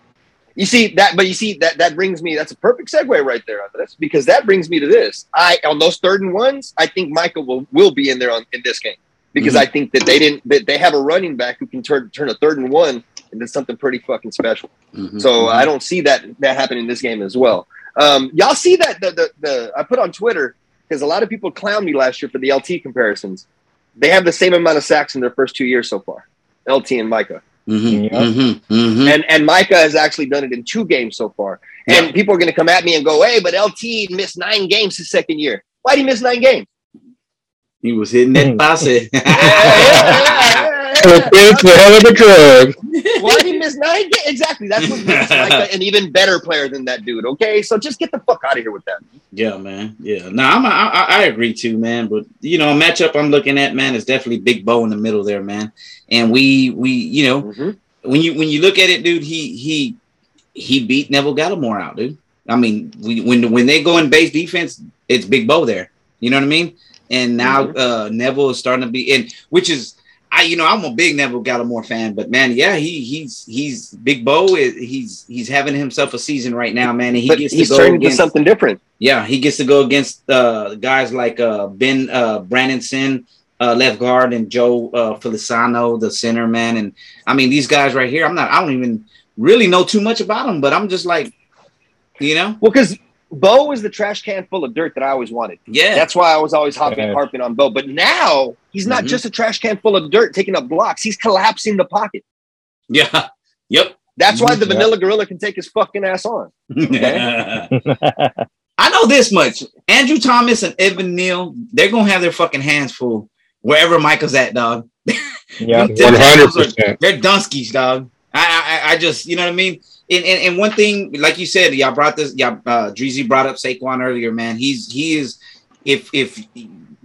You see that, but you see that that brings me. That's a perfect segue right there, Andres, because that brings me to this. I on those third and ones, I think Michael will will be in there on in this game because Mhm. I think that they didn't that they have a running back who can turn turn a third and one into something pretty fucking special. Mhm. So I don't see that that happen in this game as well. Um, y'all see that the, the the I put on Twitter because a lot of people clowned me last year for the LT comparisons. They have the same amount of sacks in their first two years so far. LT and Micah. Mhm. Yeah. Mhm. Mhm. And and Micah has actually done it in two games so far. And people are going to come at me and go, "Hey, but LT missed nine games his second year. Why did he miss nine games?" He was hitting that passe. Yeah, yeah, yeah, It's a hell of a drug. Why did he miss nine games? Exactly. That's what makes Micah an even better player than that dude. Okay, so just get the fuck out of here with that. Yeah, man. Yeah. No, I'm, I, I I agree too, man. But you know, a matchup I'm looking at, man, is definitely Big Bo in the middle there, man. And we we you know Mhm. when you when you look at it, dude, he he he beat Neville Gallimore out, dude. I mean, we, when when they go in base defense, it's Big Bo there. You know what I mean? And now uh Neville is starting to be in, which is I, you know, I'm a big Neville Gallimore fan, but man, yeah, he he's he's Big Bo. Is, he's he's having himself a season right now, man. And he but gets he's to go turning against, something different. yeah, he gets to go against uh, guys like uh, Ben uh, Brandon Sin, uh, left guard, and Joe uh, Feliciano, the center man. And I mean, these guys right here, I'm not, I don't even really know too much about them, but I'm just like, you know, Well, because Bo was the trash can full of dirt that I always wanted. yeah, That's why I was always hopping Yeah. harping on Bo. But now he's not Mhm. just a trash can full of dirt taking up blocks. He's collapsing the pocket. yeah, yep. That's why the vanilla gorilla can take his fucking ass on. I know this much. Andrew Thomas and Evan Neal, they're gonna have their fucking hands full wherever Michael's at, dog. yeah. Them One hundred tackles are- percent. They're Dunskies, dog. I, I I just you know what I mean. And, and and one thing, like you said, y'all brought this. Y'all uh, Dreezy brought up Saquon earlier, man. He's he is if if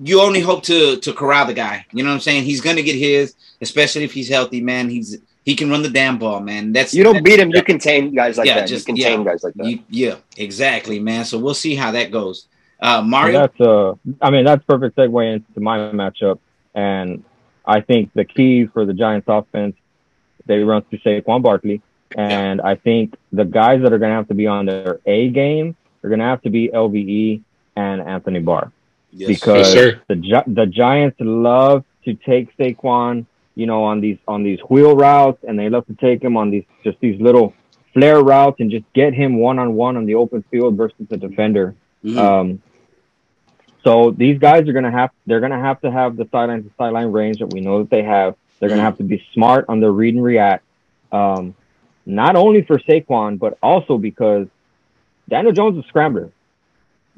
you only hope to to corral the guy, you know what I'm saying. He's gonna get his, especially if he's healthy, man. He's he can run the damn ball, man. That's You don't beat him, you contain guys like Yeah, that. just- you contain yeah. guys like that. you, yeah, exactly, man. So we'll see how that goes. Uh, Mario, That's uh, I mean, that's perfect segue into my matchup, and I think the key for the Giants offense, they run through Saquon Barkley, and I think the guys that are going to have to be on their A game are going to have to be LVE and Anthony Barr yes. because Yes, the Gi- the Giants love to take Saquon, you know, on these on these wheel routes, and they love to take him on these just these little flare routes and just get him one on one on the open field versus the defender. Mhm. Um, so these guys are gonna have they're gonna have to have the sideline to sideline range that we know that they have. They're gonna Mhm. have to be smart on their read and react. Um, not only for Saquon, but also because Daniel Jones is a scrambler.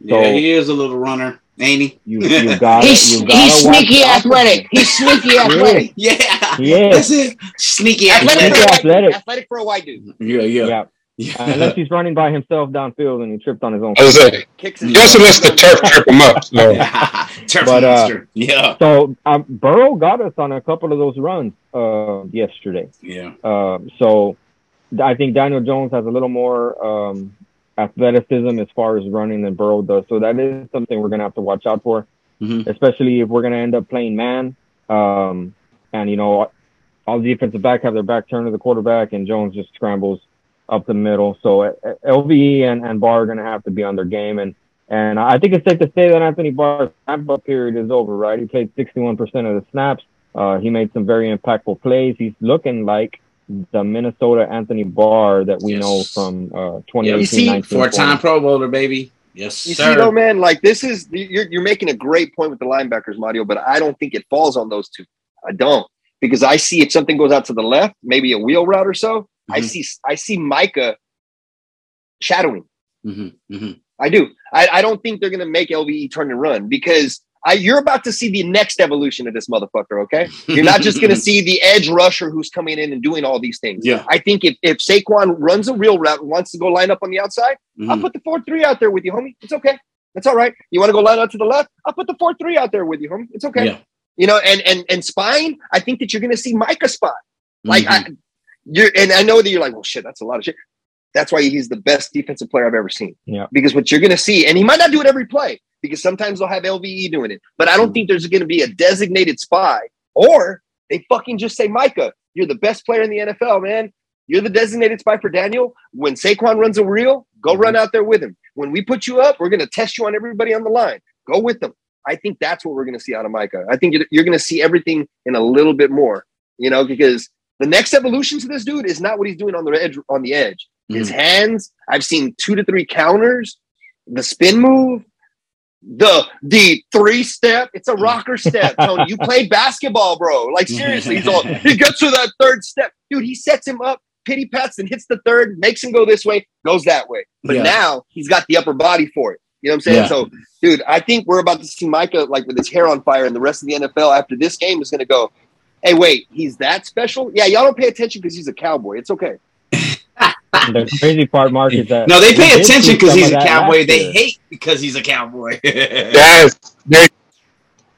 yeah, he is a little runner, ain't he? You you got He's, you gotta he's sneaky out for him. athletic. He's sneaky athletic. yeah, He is. that's it. Sneaky Athletic, athletic. for a white Athletic. dude. athletic for a white dude. Yeah, yeah, Yeah, yeah. unless he's running by himself downfield and he tripped on his own. I was say, Kicks his he the turf trip him up. So Turf But, uh, yeah, So um, Burrow got us on a couple of those runs uh, yesterday. yeah. Um, so I think Daniel Jones has a little more um, athleticism as far as running than Burrow does. So that is something we're going to have to watch out for, Mhm. especially if we're going to end up playing man. Um, and, you know, all the defensive back have their back turned to the quarterback, and Jones just scrambles up the middle. So uh, LVE and, and Barr are going to have to be on their game. And, and I think it's safe to say that Anthony Barr's snap up period is over, right? He played 61% of the snaps. Uh, he made some very impactful plays. He's looking like the Minnesota Anthony Barr that we Yes. know from uh, You 2018, see, Four-time Pro Bowler, baby. Yes, You sir. see, though, man, like this is you're you're making a great point with the linebackers, Mario, but I don't think it falls on those two. I don't because I see if something goes out to the left, maybe a wheel route or so. I Mhm. see I see Micah shadowing. Mhm, mhm. I do. I, I don't think they're gonna make LVE turn and run because I you're about to see the next evolution of this motherfucker. Okay, you're not just gonna see the edge rusher who's coming in and doing all these things. Yeah. I think if if Saquon runs a real route and wants to go line up on the outside. I'll Mhm. put the four three out there with you, homie. It's okay. That's all right. You want to go line out to the left? I'll put the four three out there with you, homie. It's okay. Yeah. You know, and and and spine. I think that you're going to see Micah spot. Like Mhm. I, you're, and I know that you're like, well, shit, that's a lot of shit. That's why he's the best defensive player I've ever seen. Yeah. Because what you're going to see, and he might not do it every play, because sometimes they'll have LVE doing it, but I don't mm-hmm. think there's going to be a designated spy, or they fucking just say, Micah, you're the best player in the NFL, man. You're the designated spy for Daniel. When Saquon runs a reel, go mm-hmm. run out there with him. When we put you up, we're going to test you on everybody on the line. Go with them. I think that's what we're going to see out of Micah. I think you're- you're going to see everything in a little bit more, you know, because the next evolution to this dude is not what he's doing on the edge. On the edge, his mm. hands. I've seen two to three counters, the spin move, the the three step. It's a rocker step. Tony, you played basketball, bro. Like seriously, he's all he gets to that third step, dude. He sets him up, pity pats, and hits the third, makes him go this way, goes that way. But Yeah. now he's got the upper body for it. You know what I'm saying? Yeah. So, dude, I think we're about to see Micah like with his hair on fire, and the rest of the NFL after this game is going to go. Hey, wait, he's that special? Yeah, y'all don't pay attention because he's a cowboy. It's okay. The crazy part, Mark, is that No, they pay attention because he's a that cowboy. They hate because he's a cowboy. yes, there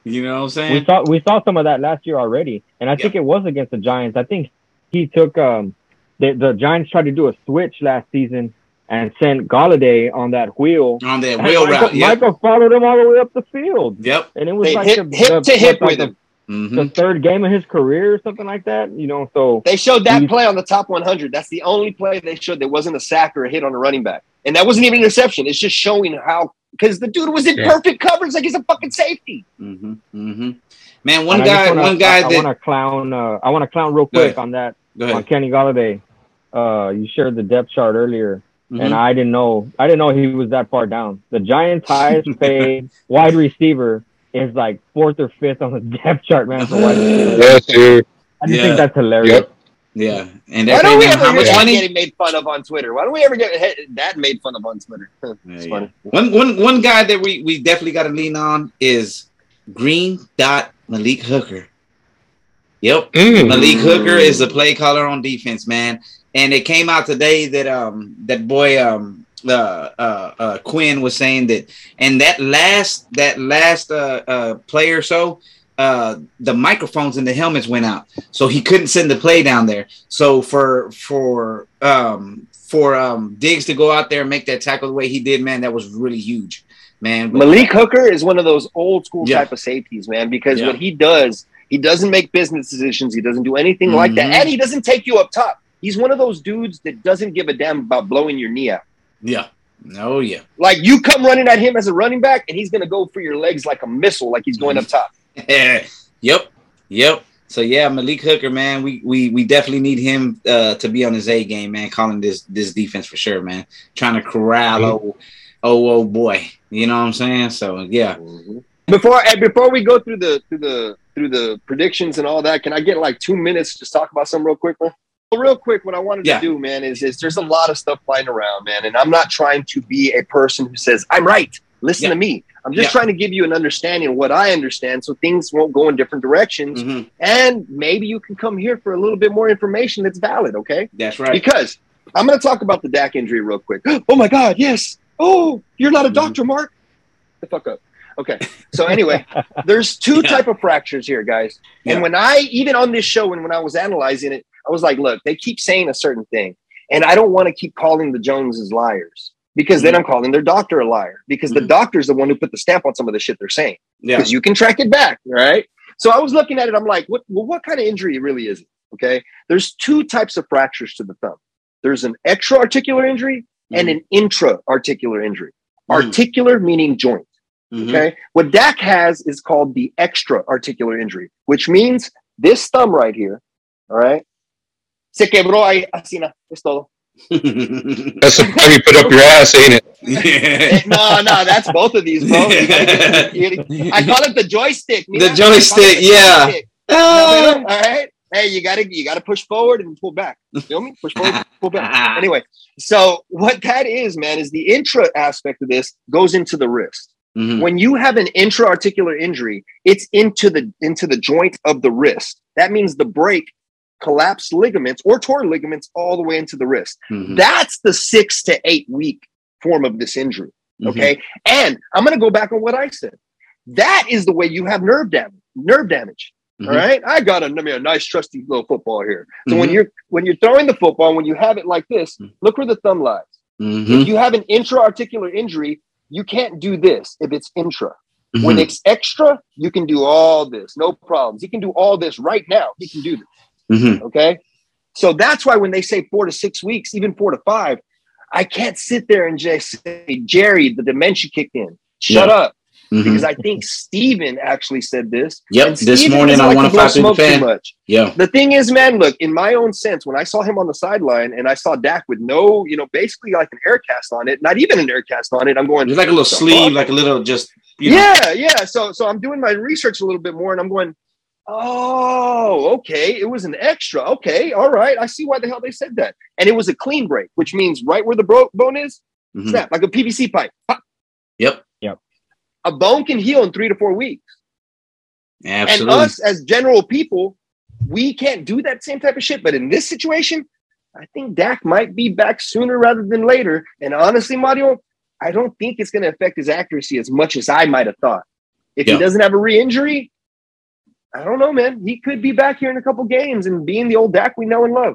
you know what I'm we saying? saw we saw some of that last year already, and I Yeah. think it was against the Giants. I think he took um the the Giants tried to do a switch last season and sent Golladay on that wheel. On that And wheel Michael, route. Yep. Michael followed him all the way up the field, Yep. and it was They like hip, the, hip the- to hip like with the- him. Mhm. the third game of his career or something like that. You know, so They showed that play on the top 100. That's the only play they showed that wasn't a sack or a hit on a running back. And that wasn't even an interception. It's just showing how, because the dude was in Yeah. perfect coverage like he's a fucking safety. Mm-hmm. Mm-hmm. Man, one and guy, wanna- one guy I, I want to clown. Uh, I want to clown real quick on that on. Kenny Golladay. Uh, you shared the depth chart earlier, Mhm. and I didn't know. I didn't know he was that far down. The Giants' highest paid wide receiver is like fourth or fifth on the depth chart, man. For wide receiver. Yes, dude. I just Yeah. think that's hilarious. Yep. Yeah, and Why don't paying we ever how hear much that money? getting made fun of on Twitter? Why don't we ever get he- that made fun of on Twitter? Yeah, It's yeah. funny. One, one, one guy that we, we definitely got to lean on is Green Dot Malik Hooker. Yep, Mm. Malik Hooker is the play caller on defense, man. And it came out today that um that boy um uh, uh, uh Quinn was saying that and that last that last uh, uh play or so uh the microphones in the helmets went out so he couldn't send the play down there so for for um for um Diggs to go out there and make that tackle the way he did man that was really huge man But- Malik Hooker is one of those old school Yeah. type of safeties, man, because Yeah. what he does, he doesn't make business decisions. He doesn't do anything like that. Mhm. And he doesn't take you up top. He's one of those dudes that doesn't give a damn about blowing your knee out. Yeah oh yeah Like you come running at him as a running back, and he's going to go for your legs like a missile, like he's going up top. yep, yep. So yeah, Malik Hooker, man, we we we definitely need him uh, to be on his A game, man. Calling this this defense for sure, man. Trying to corral Mm-hmm. oh oh oh boy, you know what I'm saying? So yeah, Before and before we go through the through the through the predictions and all that, can I get like two minutes to just talk about something real quick? man? Real quick, what I wanted Yeah. to do, man, is, is there's a lot of stuff flying around, man, and I'm not trying to be a person who says I'm right. Listen Yeah. to me. I'm just Yeah. trying to give you an understanding of what I understand, so things won't go in different directions, Mhm. and maybe you can come here for a little bit more information that's valid. Okay? that's right. Because I'm going to talk about the Dak injury real quick. Oh my God, yes. Oh, you're not a Mhm. doctor, Mark. The fuck up. Okay. So anyway, there's two Yeah. type of fractures here, guys. And Yeah. when I even on this show and when I was analyzing it, I was like, look, they keep saying a certain thing, and I don't want to keep calling the Joneses liars because then Mhm. I'm calling their doctor a liar because the Mhm. doctor's the one who put the stamp on some of the shit they're saying Yeah, because you can track it back, right? So I was looking at it. I'm like, what? Well, what kind of injury really is it? Okay, there's two types of fractures to the thumb. There's an extra-articular injury and an intra-articular injury. Mhm. Articular meaning joint. Mhm. Okay, what Dak has is called the extra-articular injury, which means this thumb right here. All right, se quebró ahí, así na, es todo. That's the time you put up your ass, ain't it? No, no, that's both of these, bro. You gotta get- you gotta- I call it the joystick. The joystick, the yeah. joystick. Ah. All right. Hey, you gotta you gotta push forward and pull back. You feel me? Push forward, pull back. Anyway, so what that is, man, is the intra aspect of this goes into the wrist. Mhm. When you have an intra-articular injury, it's into the into the joint of the wrist. That means the break collapsed ligaments or torn ligaments all the way into the wrist. Mhm. That's the six to eight week form of this injury. Mhm. Okay. And I'm going to go back on what I said. That is the way you have nerve damage. Nerve damage. Mhm. All right. I got a, I mean, a nice trusty little football here. So when Mhm. you're when you're throwing the football, when you have it like this, Mhm. look where the thumb lies. Mhm. If you have an intra-articular injury, you can't do this if it's intra. When it's extra, you can do all this, no problems. He can do all this right now. He can do this. Mhm. Okay. So that's why when they say four to six weeks, even four to five, I can't sit there and just say, Jerry, the dementia kicked in. Shut Yeah. up. Mhm. Because I think Steven actually said this. Yep, this morning on like to blow 105 through the smoke fan. too much. Yeah. The thing is, man, look, in my own sense, when I saw him on the sideline and I saw Dak with no, you know, basically like an air cast on it, not even an air cast on it, I'm going, There's like a little sleeve, fuck?" like a little just you know. yeah, yeah. So so I'm doing my research a little bit more and I'm going, oh, okay. It was an extra. Okay, all right. I see why the hell they said that. And it was a clean break, which means right where the bro- bone is, Mhm. snap, like a PVC pipe. Pop. Yep. A bone can heal in three to four weeks. Absolutely. And us as general people, we can't do that same type of shit. But in this situation, I think Dak might be back sooner rather than later. And honestly, Mario, I don't think it's going to affect his accuracy as much as I might have thought. If Yeah. he doesn't have a re-injury, I don't know, man. He could be back here in a couple games and being the old Dak we know and love.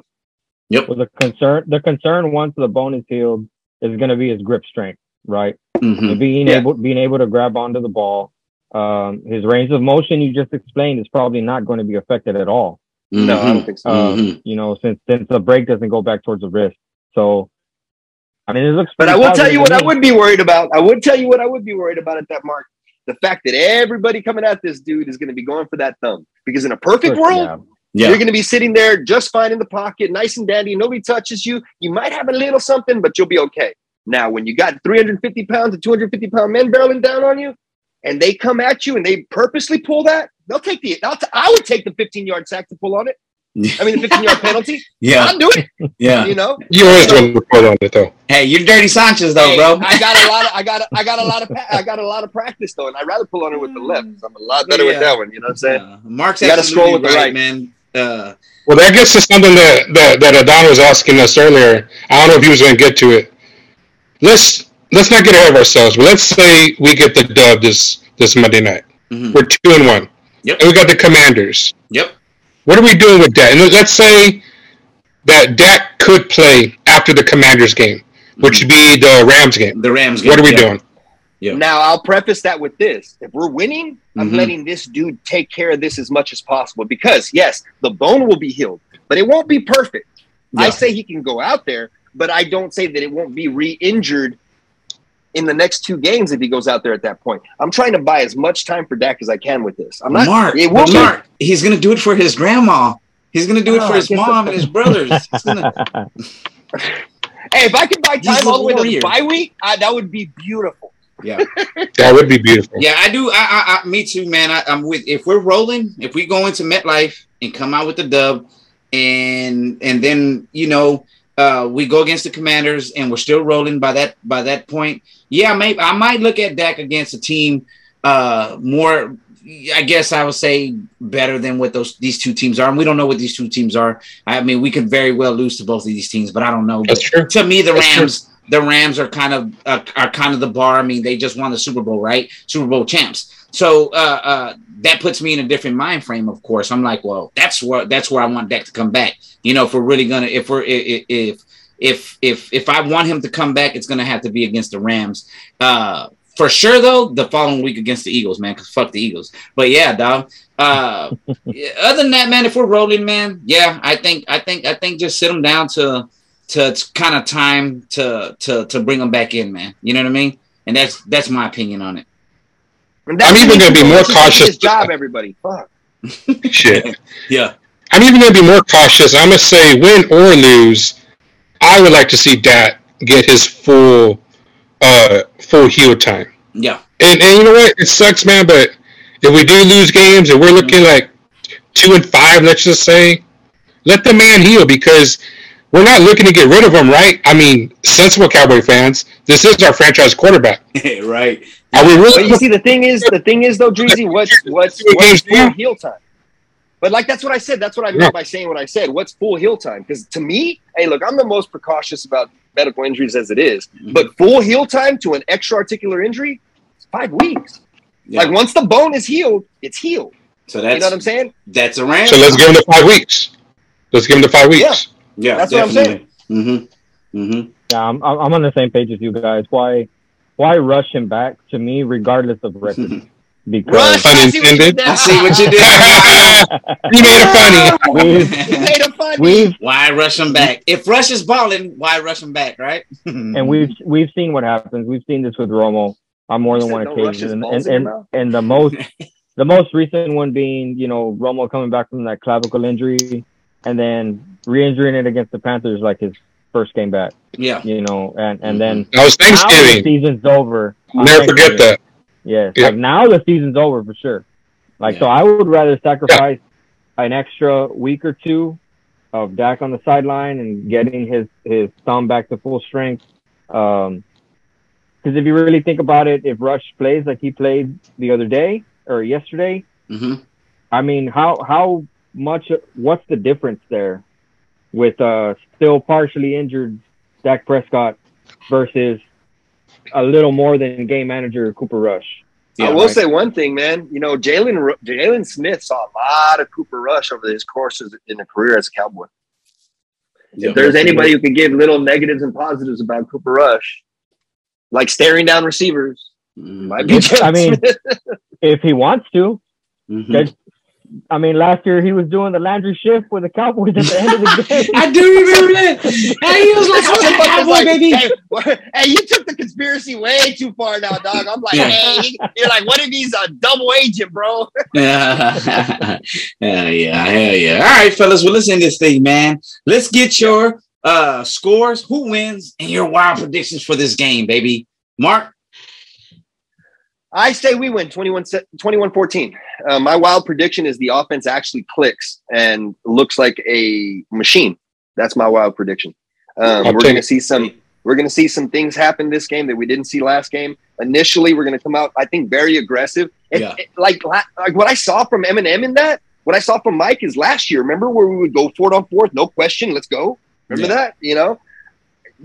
Yep. Well, the concern, the concern once the bone is healed is going to be his grip strength, right? Mhm. Being Yeah. able, being able to grab onto the ball. Um, his range of motion you just explained is probably not going to be affected at all. No, I don't think so. Uh, Mhm. You know, since since the break doesn't go back towards the wrist. So, I mean, it looks. But I will tell you to what I would be worried about. I would tell you what I would be worried about at that mark. The fact that everybody coming at this dude is going to be going for that thumb. Because in a perfect world, Yeah. Yeah. you're going to be sitting there just fine in the pocket, nice and dandy. Nobody touches you. You might have a little something, but you'll be okay. Now, when you got 350 pounds and 250 pound men barreling down on you, and they come at you and they purposely pull that, they'll take the. I'll t- I would take the 15 yard sack to pull on it. I mean, the 15 yard penalty. Yeah. I'll do it. Yeah. You know. You always going to report on it though. Hey, you're dirty Sanchez though, Hey, bro. I got a lot of I got a, I got a lot of pa- I got a lot of practice though, and I'd rather pull on it with the left. I'm a lot better Yeah. with that one. You know what I'm saying? Yeah. Mark's You gotta absolutely scroll with the right, right. man. Uh, Well, that gets to something that that, that Adon was asking us earlier. I don't know if he was going to get to it. Let's let's not get ahead of ourselves. But let's say we get the dub this this Monday night. mhm. We're two and one. Yep. And we got the Commanders. Yep. What are we doing with Dak? And let's say that Dak could play after the Commanders game, which would be the Rams game. The Rams. Game. What are we yeah. doing? Yeah. Now I'll preface that with this: if we're winning, I'm Mhm. letting this dude take care of this as much as possible because yes, the bone will be healed, but it won't be perfect. I say he can go out there, but I don't say that it won't be re-injured in the next two games if he goes out there at that point. I'm trying to buy as much time for Dak as I can with this. I'm not. Mark, it will. Mark, he's gonna do it for his grandma. He's gonna do it Oh, for his guess mom and his brothers. Gonna, Hey, if I could buy time a all the way to the bye week, I, that would be beautiful. yeah, That would be beautiful. yeah. I do. I, I, I me too, man. I, I'm with. If we're rolling, if we go into MetLife and come out with the dub, and and then you know uh, we go against the Commanders and we're still rolling by that by that point. Yeah, maybe I might look at Dak against a team uh, more. I guess I would say better than what those these two teams are. And we don't know what these two teams are. I mean, we could very well lose to both of these teams, but I don't know. That's true. to me, the That's true. Rams, the Rams are kind of uh, are kind of the bar. I mean, they just won the Super Bowl, right? Super Bowl champs. So uh, uh, that puts me in a different mind frame. Of course, I'm like, well, that's where that's where I want Dak to come back. You know, if we're really gonna, if we're if if if if if I want him to come back, it's gonna have to be against the Rams. Uh, for sure, though, the following week against the Eagles, man, because fuck the Eagles. But yeah, dog. Uh, other than that, man, if we're rolling, man, yeah, I think I think I think just sit them down to to kind of time to to to bring them back in, man. You know what I mean? And that's that's my opinion on it. And I'm even gonna be more His cautious. job, everybody. Fuck. Shit. Yeah. I'm even going to be more cautious. I'm going to say, win or lose, I would like to see Dak get his full, uh, full heel time. Yeah. And, and you know what? It sucks, man. But if we do lose games and we're looking like two and five, let's just say, let the man heal because we're not looking to get rid of him, right? I mean, sensible Cowboy fans, this is our franchise quarterback. right. Are we But you see, the thing is, the thing is though, Dreezy, what's what's what's full heel time? But like that's what I said. That's what I meant Yeah. by saying what I said. What's full heel time? Because to me, hey, look, I'm the most precautious about medical injuries as it is. Mm-hmm. But full heel time to an extra articular injury, it's five weeks. Yeah. Like once the bone is healed, it's healed. so that's You know what I'm saying? that's a Rams. So let's give him the five weeks. Let's give him the five weeks. yeah, yeah That's what I'm saying. Mm-hmm. Mm-hmm. Yeah, I'm I'm I'm on the same page as you guys. Why why rush him back to me regardless of record? Because Rush, I see what you did Unintended. I see what you did. you made it funny. we've You made a funny. we've why rush him back? If Rush is balling, why rush him back? Right? and we've we've seen what happens. We've seen this with Romo on more You than one no occasion, balls and and, and the most the most recent one being you know Romo coming back from that clavicle injury and then re-injuring it against the Panthers like his first game back. yeah. You know, and and then That was now the Thanksgiving. season's over. on Never forget that. Yes. Yeah. Like now the season's over for sure. Like so I would rather sacrifice an extra week or two of Dak on the sideline and getting his his thumb back to full strength. Um because if you really think about it, if Rush plays like he played the other day or yesterday, Mm-hmm. I mean, how how much? What's the difference there with uh still partially injured Dak Prescott versus a little more than game manager Cooper Rush? I will say one thing, man. You know, Jaylon Jaylon Smith saw a lot of Cooper Rush over his courses in a career as a Cowboy. If there's anybody who can give little negatives and positives about Cooper Rush, like staring down receivers, Mm-hmm. might be I mean, if he wants to. Mhm. Good. I mean, last year he was doing the Landry shift with the Cowboys at the end of the game. I do remember that. Hey, he was like, I was a cowboy, Like, baby. Hey, hey, you took the conspiracy way too far now, dog. I'm like, Yeah. hey, you're like, what if he's a double agent, bro? Yeah, hell yeah, hell yeah. All right, fellas, well, let's end this thing, man. Let's get your uh scores, who wins, and your wild predictions for this game, baby. Mark, I say we win 21, 21 14. Uh, my wild prediction is the offense actually clicks and looks like a machine. That's my wild prediction. Um, we're going to see some. We're going to see some things happen this game that we didn't see last game. Initially, we're going to come out, I think, very aggressive. It- Yeah. it- like, like what I saw from Eminem in that, what I saw from Mike is last year. Remember where we would go fourth on fourth, no question, let's go. Remember Yeah. that? You know,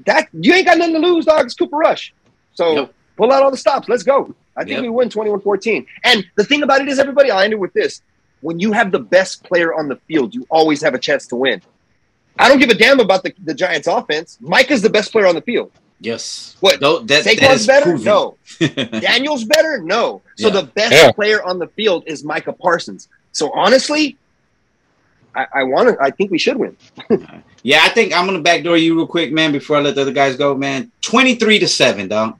that you ain't got nothing to lose, dog. It's Cooper Rush. So Yep. pull out all the stops. Let's go. I think Yep. we win 21 14. And the thing about it is, everybody, I'll end it with this. When you have the best player on the field, you always have a chance to win. I don't give a damn about the, the Giants offense. Micah's the best player on the field. yes. What? Tho- that, that Saquon's is better? proven. No. Daniel's better? No. So Yeah. the best Yeah. player on the field is Micah Parsons. So honestly, I, I want to. I think we should win. Yeah, I think I'm gonna backdoor you real quick, man, before I let the other guys go, man. 23 to 7, dog.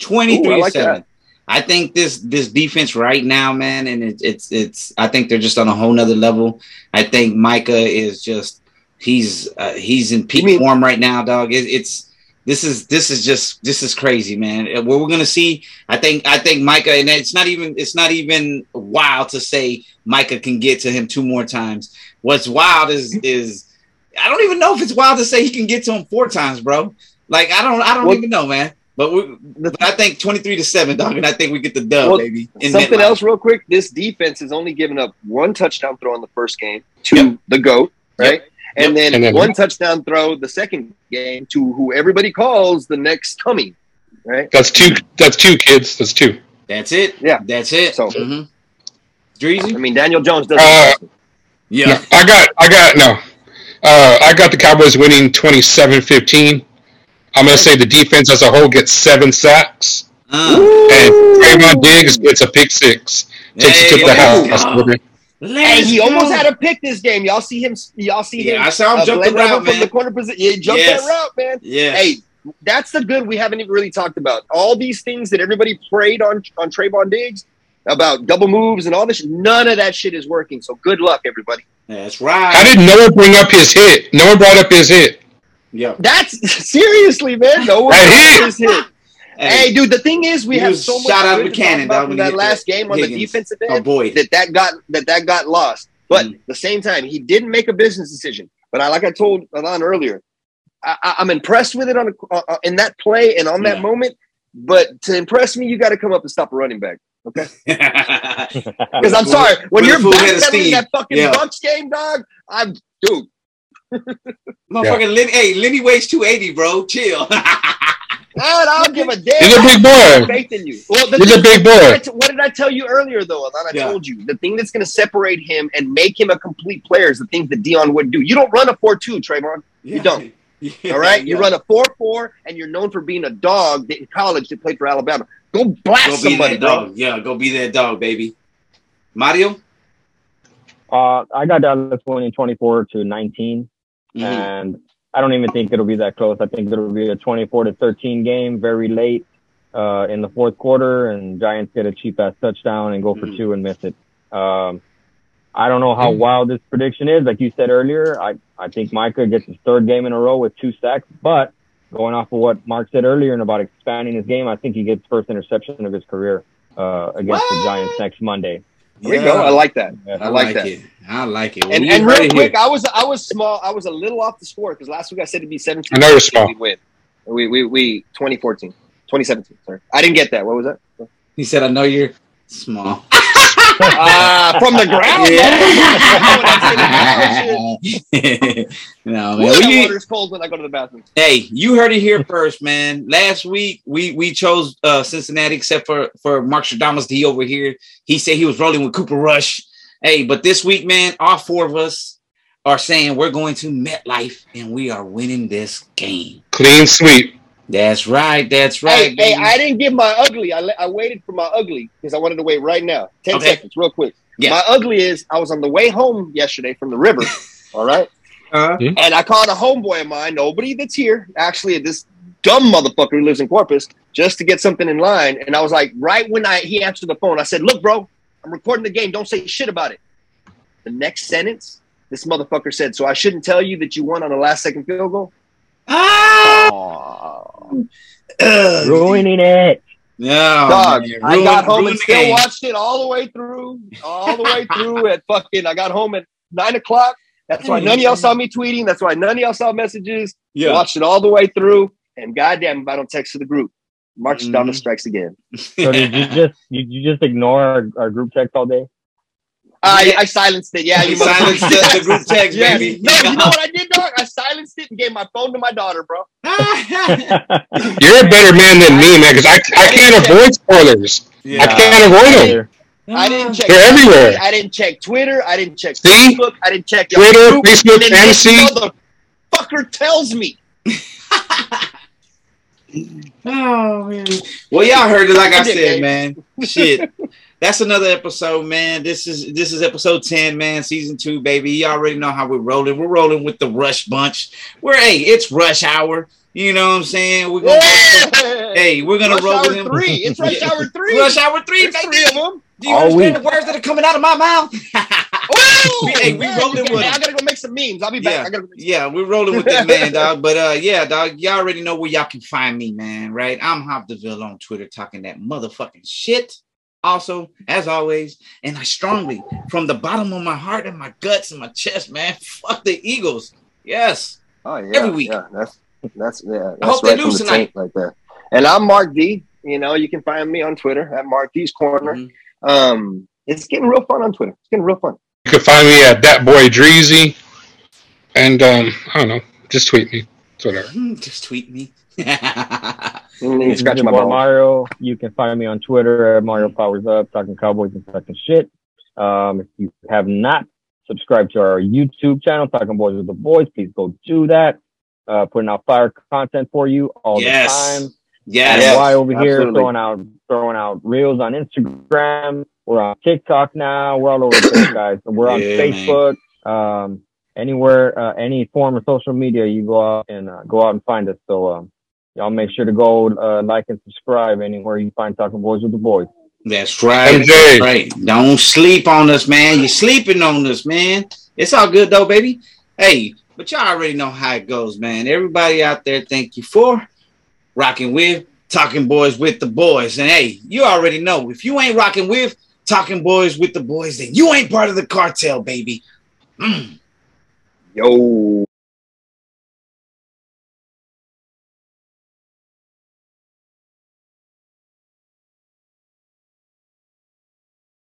23 Ooh, to like 7. that. I think this this defense right now, man, and it, it's it's I think they're just on a whole nother level. I think Micah is just he's uh, he's in peak mean- form right now, dog. It, it's this is this is just this is crazy, man. What we're gonna see, I think I think Micah, and it's not even it's not even wild to say Micah can get to him two more times. What's wild is is I don't even know if it's wild to say he can get to him four times, bro. Like I don't I don't Well- even know, man. But, we, but I think twenty three to seven, dog, and I think we get the dub, Well, baby. in Something that else, real quick. This defense has only given up one touchdown throw in the first game to Yep. the goat, right? And, then And then- one touchdown throw the second game to who everybody calls the next coming, right? That's two. That's two kids. That's two. That's it. Yeah. That's it. So- Mhm. I mean, Daniel Jones doesn't. Uh, Yeah. No, I got. I got no. Uh, I got the Cowboys winning 27-15. I'm gonna say the defense as a whole gets seven sacks, Uh, and Draymond Diggs gets a pick six. Takes it to the house. hey, let's he almost had a pick this game. Y'all see him? Y'all see Yeah, him? I saw him uh, jump the blend route, from the corner position. Yeah, he jumped Yes. that route, man. Yeah. Hey, that's the good we haven't even really talked about. All these things that everybody prayed on on Trevon Diggs about double moves and all this. None of that shit is working. So good luck, everybody. That's right. How right. did no one bring up his hit? No one brought up his hit. Yeah. That's seriously, man. No one Right is hit. Hey, dude, the thing is, we have so much shot out of good to cannon, about from that last that game on the Higgins. defensive Oh end. boy. that that got that that got lost. But Mm. at the same time, he didn't make a business decision. But I, like I told Alon earlier, I, I- I'm impressed with it on a, uh, uh, in that play and on that Yeah. moment. But to impress me, you got to come up and stop a running back. Okay, because I'm sorry when you're backpedaling that fucking Yeah. Bucks game, dog. I'm dude. Motherfucking Lenny, hey, Lenny weighs 280, bro. Chill. Man, I don't give a damn. He's a big boy. faith in you. Well, the He's a thing- big what, boy. I t- what did I tell you earlier, though? Alon? I Yeah. told you the thing that's going to separate him and make him a complete player is the things that Dion would do. You don't run a four-two, Trevon. You don't. All right, you run a four-four, and you're known for being a dog that in college that played for Alabama. Go blast Go be somebody, that bro. dog. Yeah, go be that dog, baby. Mario? Uh, I got down Dallas winning 24 to 19, Mhm. and I don't even think it'll be that close. I think it'll be a 24 to 13 game, very late uh, in the fourth quarter, and Giants get a cheap ass touchdown and go for Mhm. two and miss it. Um, I don't know how Mhm. wild this prediction is. Like you said earlier, I, I think Micah gets his third game in a row with two sacks, but going off of what Mark said earlier and about expanding his game, I think he gets first interception of his career uh, against the Giants next Monday. There you go. I like that. Yeah. I like that. it. I like it. Well, And, and real quick. I was I was small. I was a little off the score because last week I said it'd be 17. I know you're small. We win. We we we 2014, 2017. Sorry, I didn't get that. What was that? He said, I know you're small. Ah, from the ground. Yeah. no, man. Ooh, that We- water's cold when I go to the bathroom. hey, you heard it here first, man. Last week we we chose uh Cincinnati, except for for Mark Stradamus D over here. He said he was rolling with Cooper Rush. Hey, but this week, man, all four of us are saying we're going to MetLife and we are winning this game. Clean sweep. That's right. That's right. Hey, hey. I didn't give my ugly. I, I waited for my ugly because I wanted to wait right now. 10 Okay. seconds, real quick. Yeah. My ugly is I was on the way home yesterday from the river. all right. Uh-huh. And I called a homeboy of mine, nobody that's here, actually, this dumb motherfucker who lives in Corpus, just to get something in line. And I was like, right when I he answered the phone, I said, Look, bro, I'm recording the game. Don't say shit about it. The next sentence, this motherfucker said, So I shouldn't tell you that you won on a last second field goal? Ah! Ugh. Ruining it. Yeah, Dog, man. I got home ruin and still game. watched it all the way through, all the way through at fucking. I got home at nine o'clock. That's why none of y'all saw me tweeting. That's why none of y'all saw messages. Yeah. Watched it all the way through, and goddamn, if I don't text to the group, march down the Mhm. strikes again. So did you just you, you just ignore our, our group text all day? I, Yeah. I silenced it. Yeah, You silenced the- the group text, Yes. baby. No, you know what I did, dog? I silenced it and gave my phone to my daughter, bro. You're a better man than me, man, because I, I can't avoid spoilers. Yeah. I can't avoid them. I didn't check. They're everywhere. I didn't check Twitter. I didn't check See? Facebook. I didn't check Twitter, group. Facebook, And then this fantasy. motherfucker tells me. Oh man. Well, y'all heard it. Like I I did, said, babe. man. Shit. That's another episode, man. This is this is episode 10, man, season two, baby. You already know how we're rolling. We're rolling with the rush bunch. We're hey, it's rush hour. You know what I'm saying? We're gonna Yeah. hey, we're gonna Rush roll hour with him. three. It's rush hour three. Rush hour three, There's baby. three of them. Do you All understand week. the words that are coming out of my mouth? We- hey, we man, rolling okay, with I gotta go make some memes. I'll be back. Yeah. I gotta Yeah, we're rolling with that man, dog. But uh, yeah, dog, y'all already know where y'all can find me, man. Right? I'm Hopdeville on Twitter talking that motherfucking shit. Also, as always, and I strongly, from the bottom of my heart and my guts and my chest, man, fuck the Eagles. Yes. Oh yeah, Every week. Yeah, that's that's yeah. That's hope they right from lose the tonight. tape like that. And I'm Mark D. You know, you can find me on Twitter at Mark D's Corner. Mhm. Um, it's getting real fun on Twitter. It's getting real fun. You can find me at that boy Dreezy, and um, I don't know, just tweet me. It's whatever. Just tweet me. And you scratch my. Mario. You can find me on Twitter at Mario Powers Up, talking Cowboys and talking shit. Um, if you have not subscribed to our YouTube channel, Talking Boys with the Boys, please go do that. Uh, putting out fire content for you all Yes. the time. yes. Yes. Why over here throwing out throwing out reels on Instagram. We're on TikTok now. We're all over the place, guys. We're on Yeah, man. Facebook. Um, anywhere, uh, any form of social media, you go out and uh, go out and find us. So um, y'all make sure to go uh, like and subscribe anywhere you find Talking Boys with the Boys. That's right. MJ. That's right. Don't sleep on us, man. You're sleeping on us, man. It's all good though, baby. Hey, but y'all already know how it goes, man. Everybody out there, thank you for rocking with Talking Boys with the Boys. And hey, you already know if you ain't rocking with Talking Boys with the Boys, then you ain't part of the cartel, baby. Mm. Yo.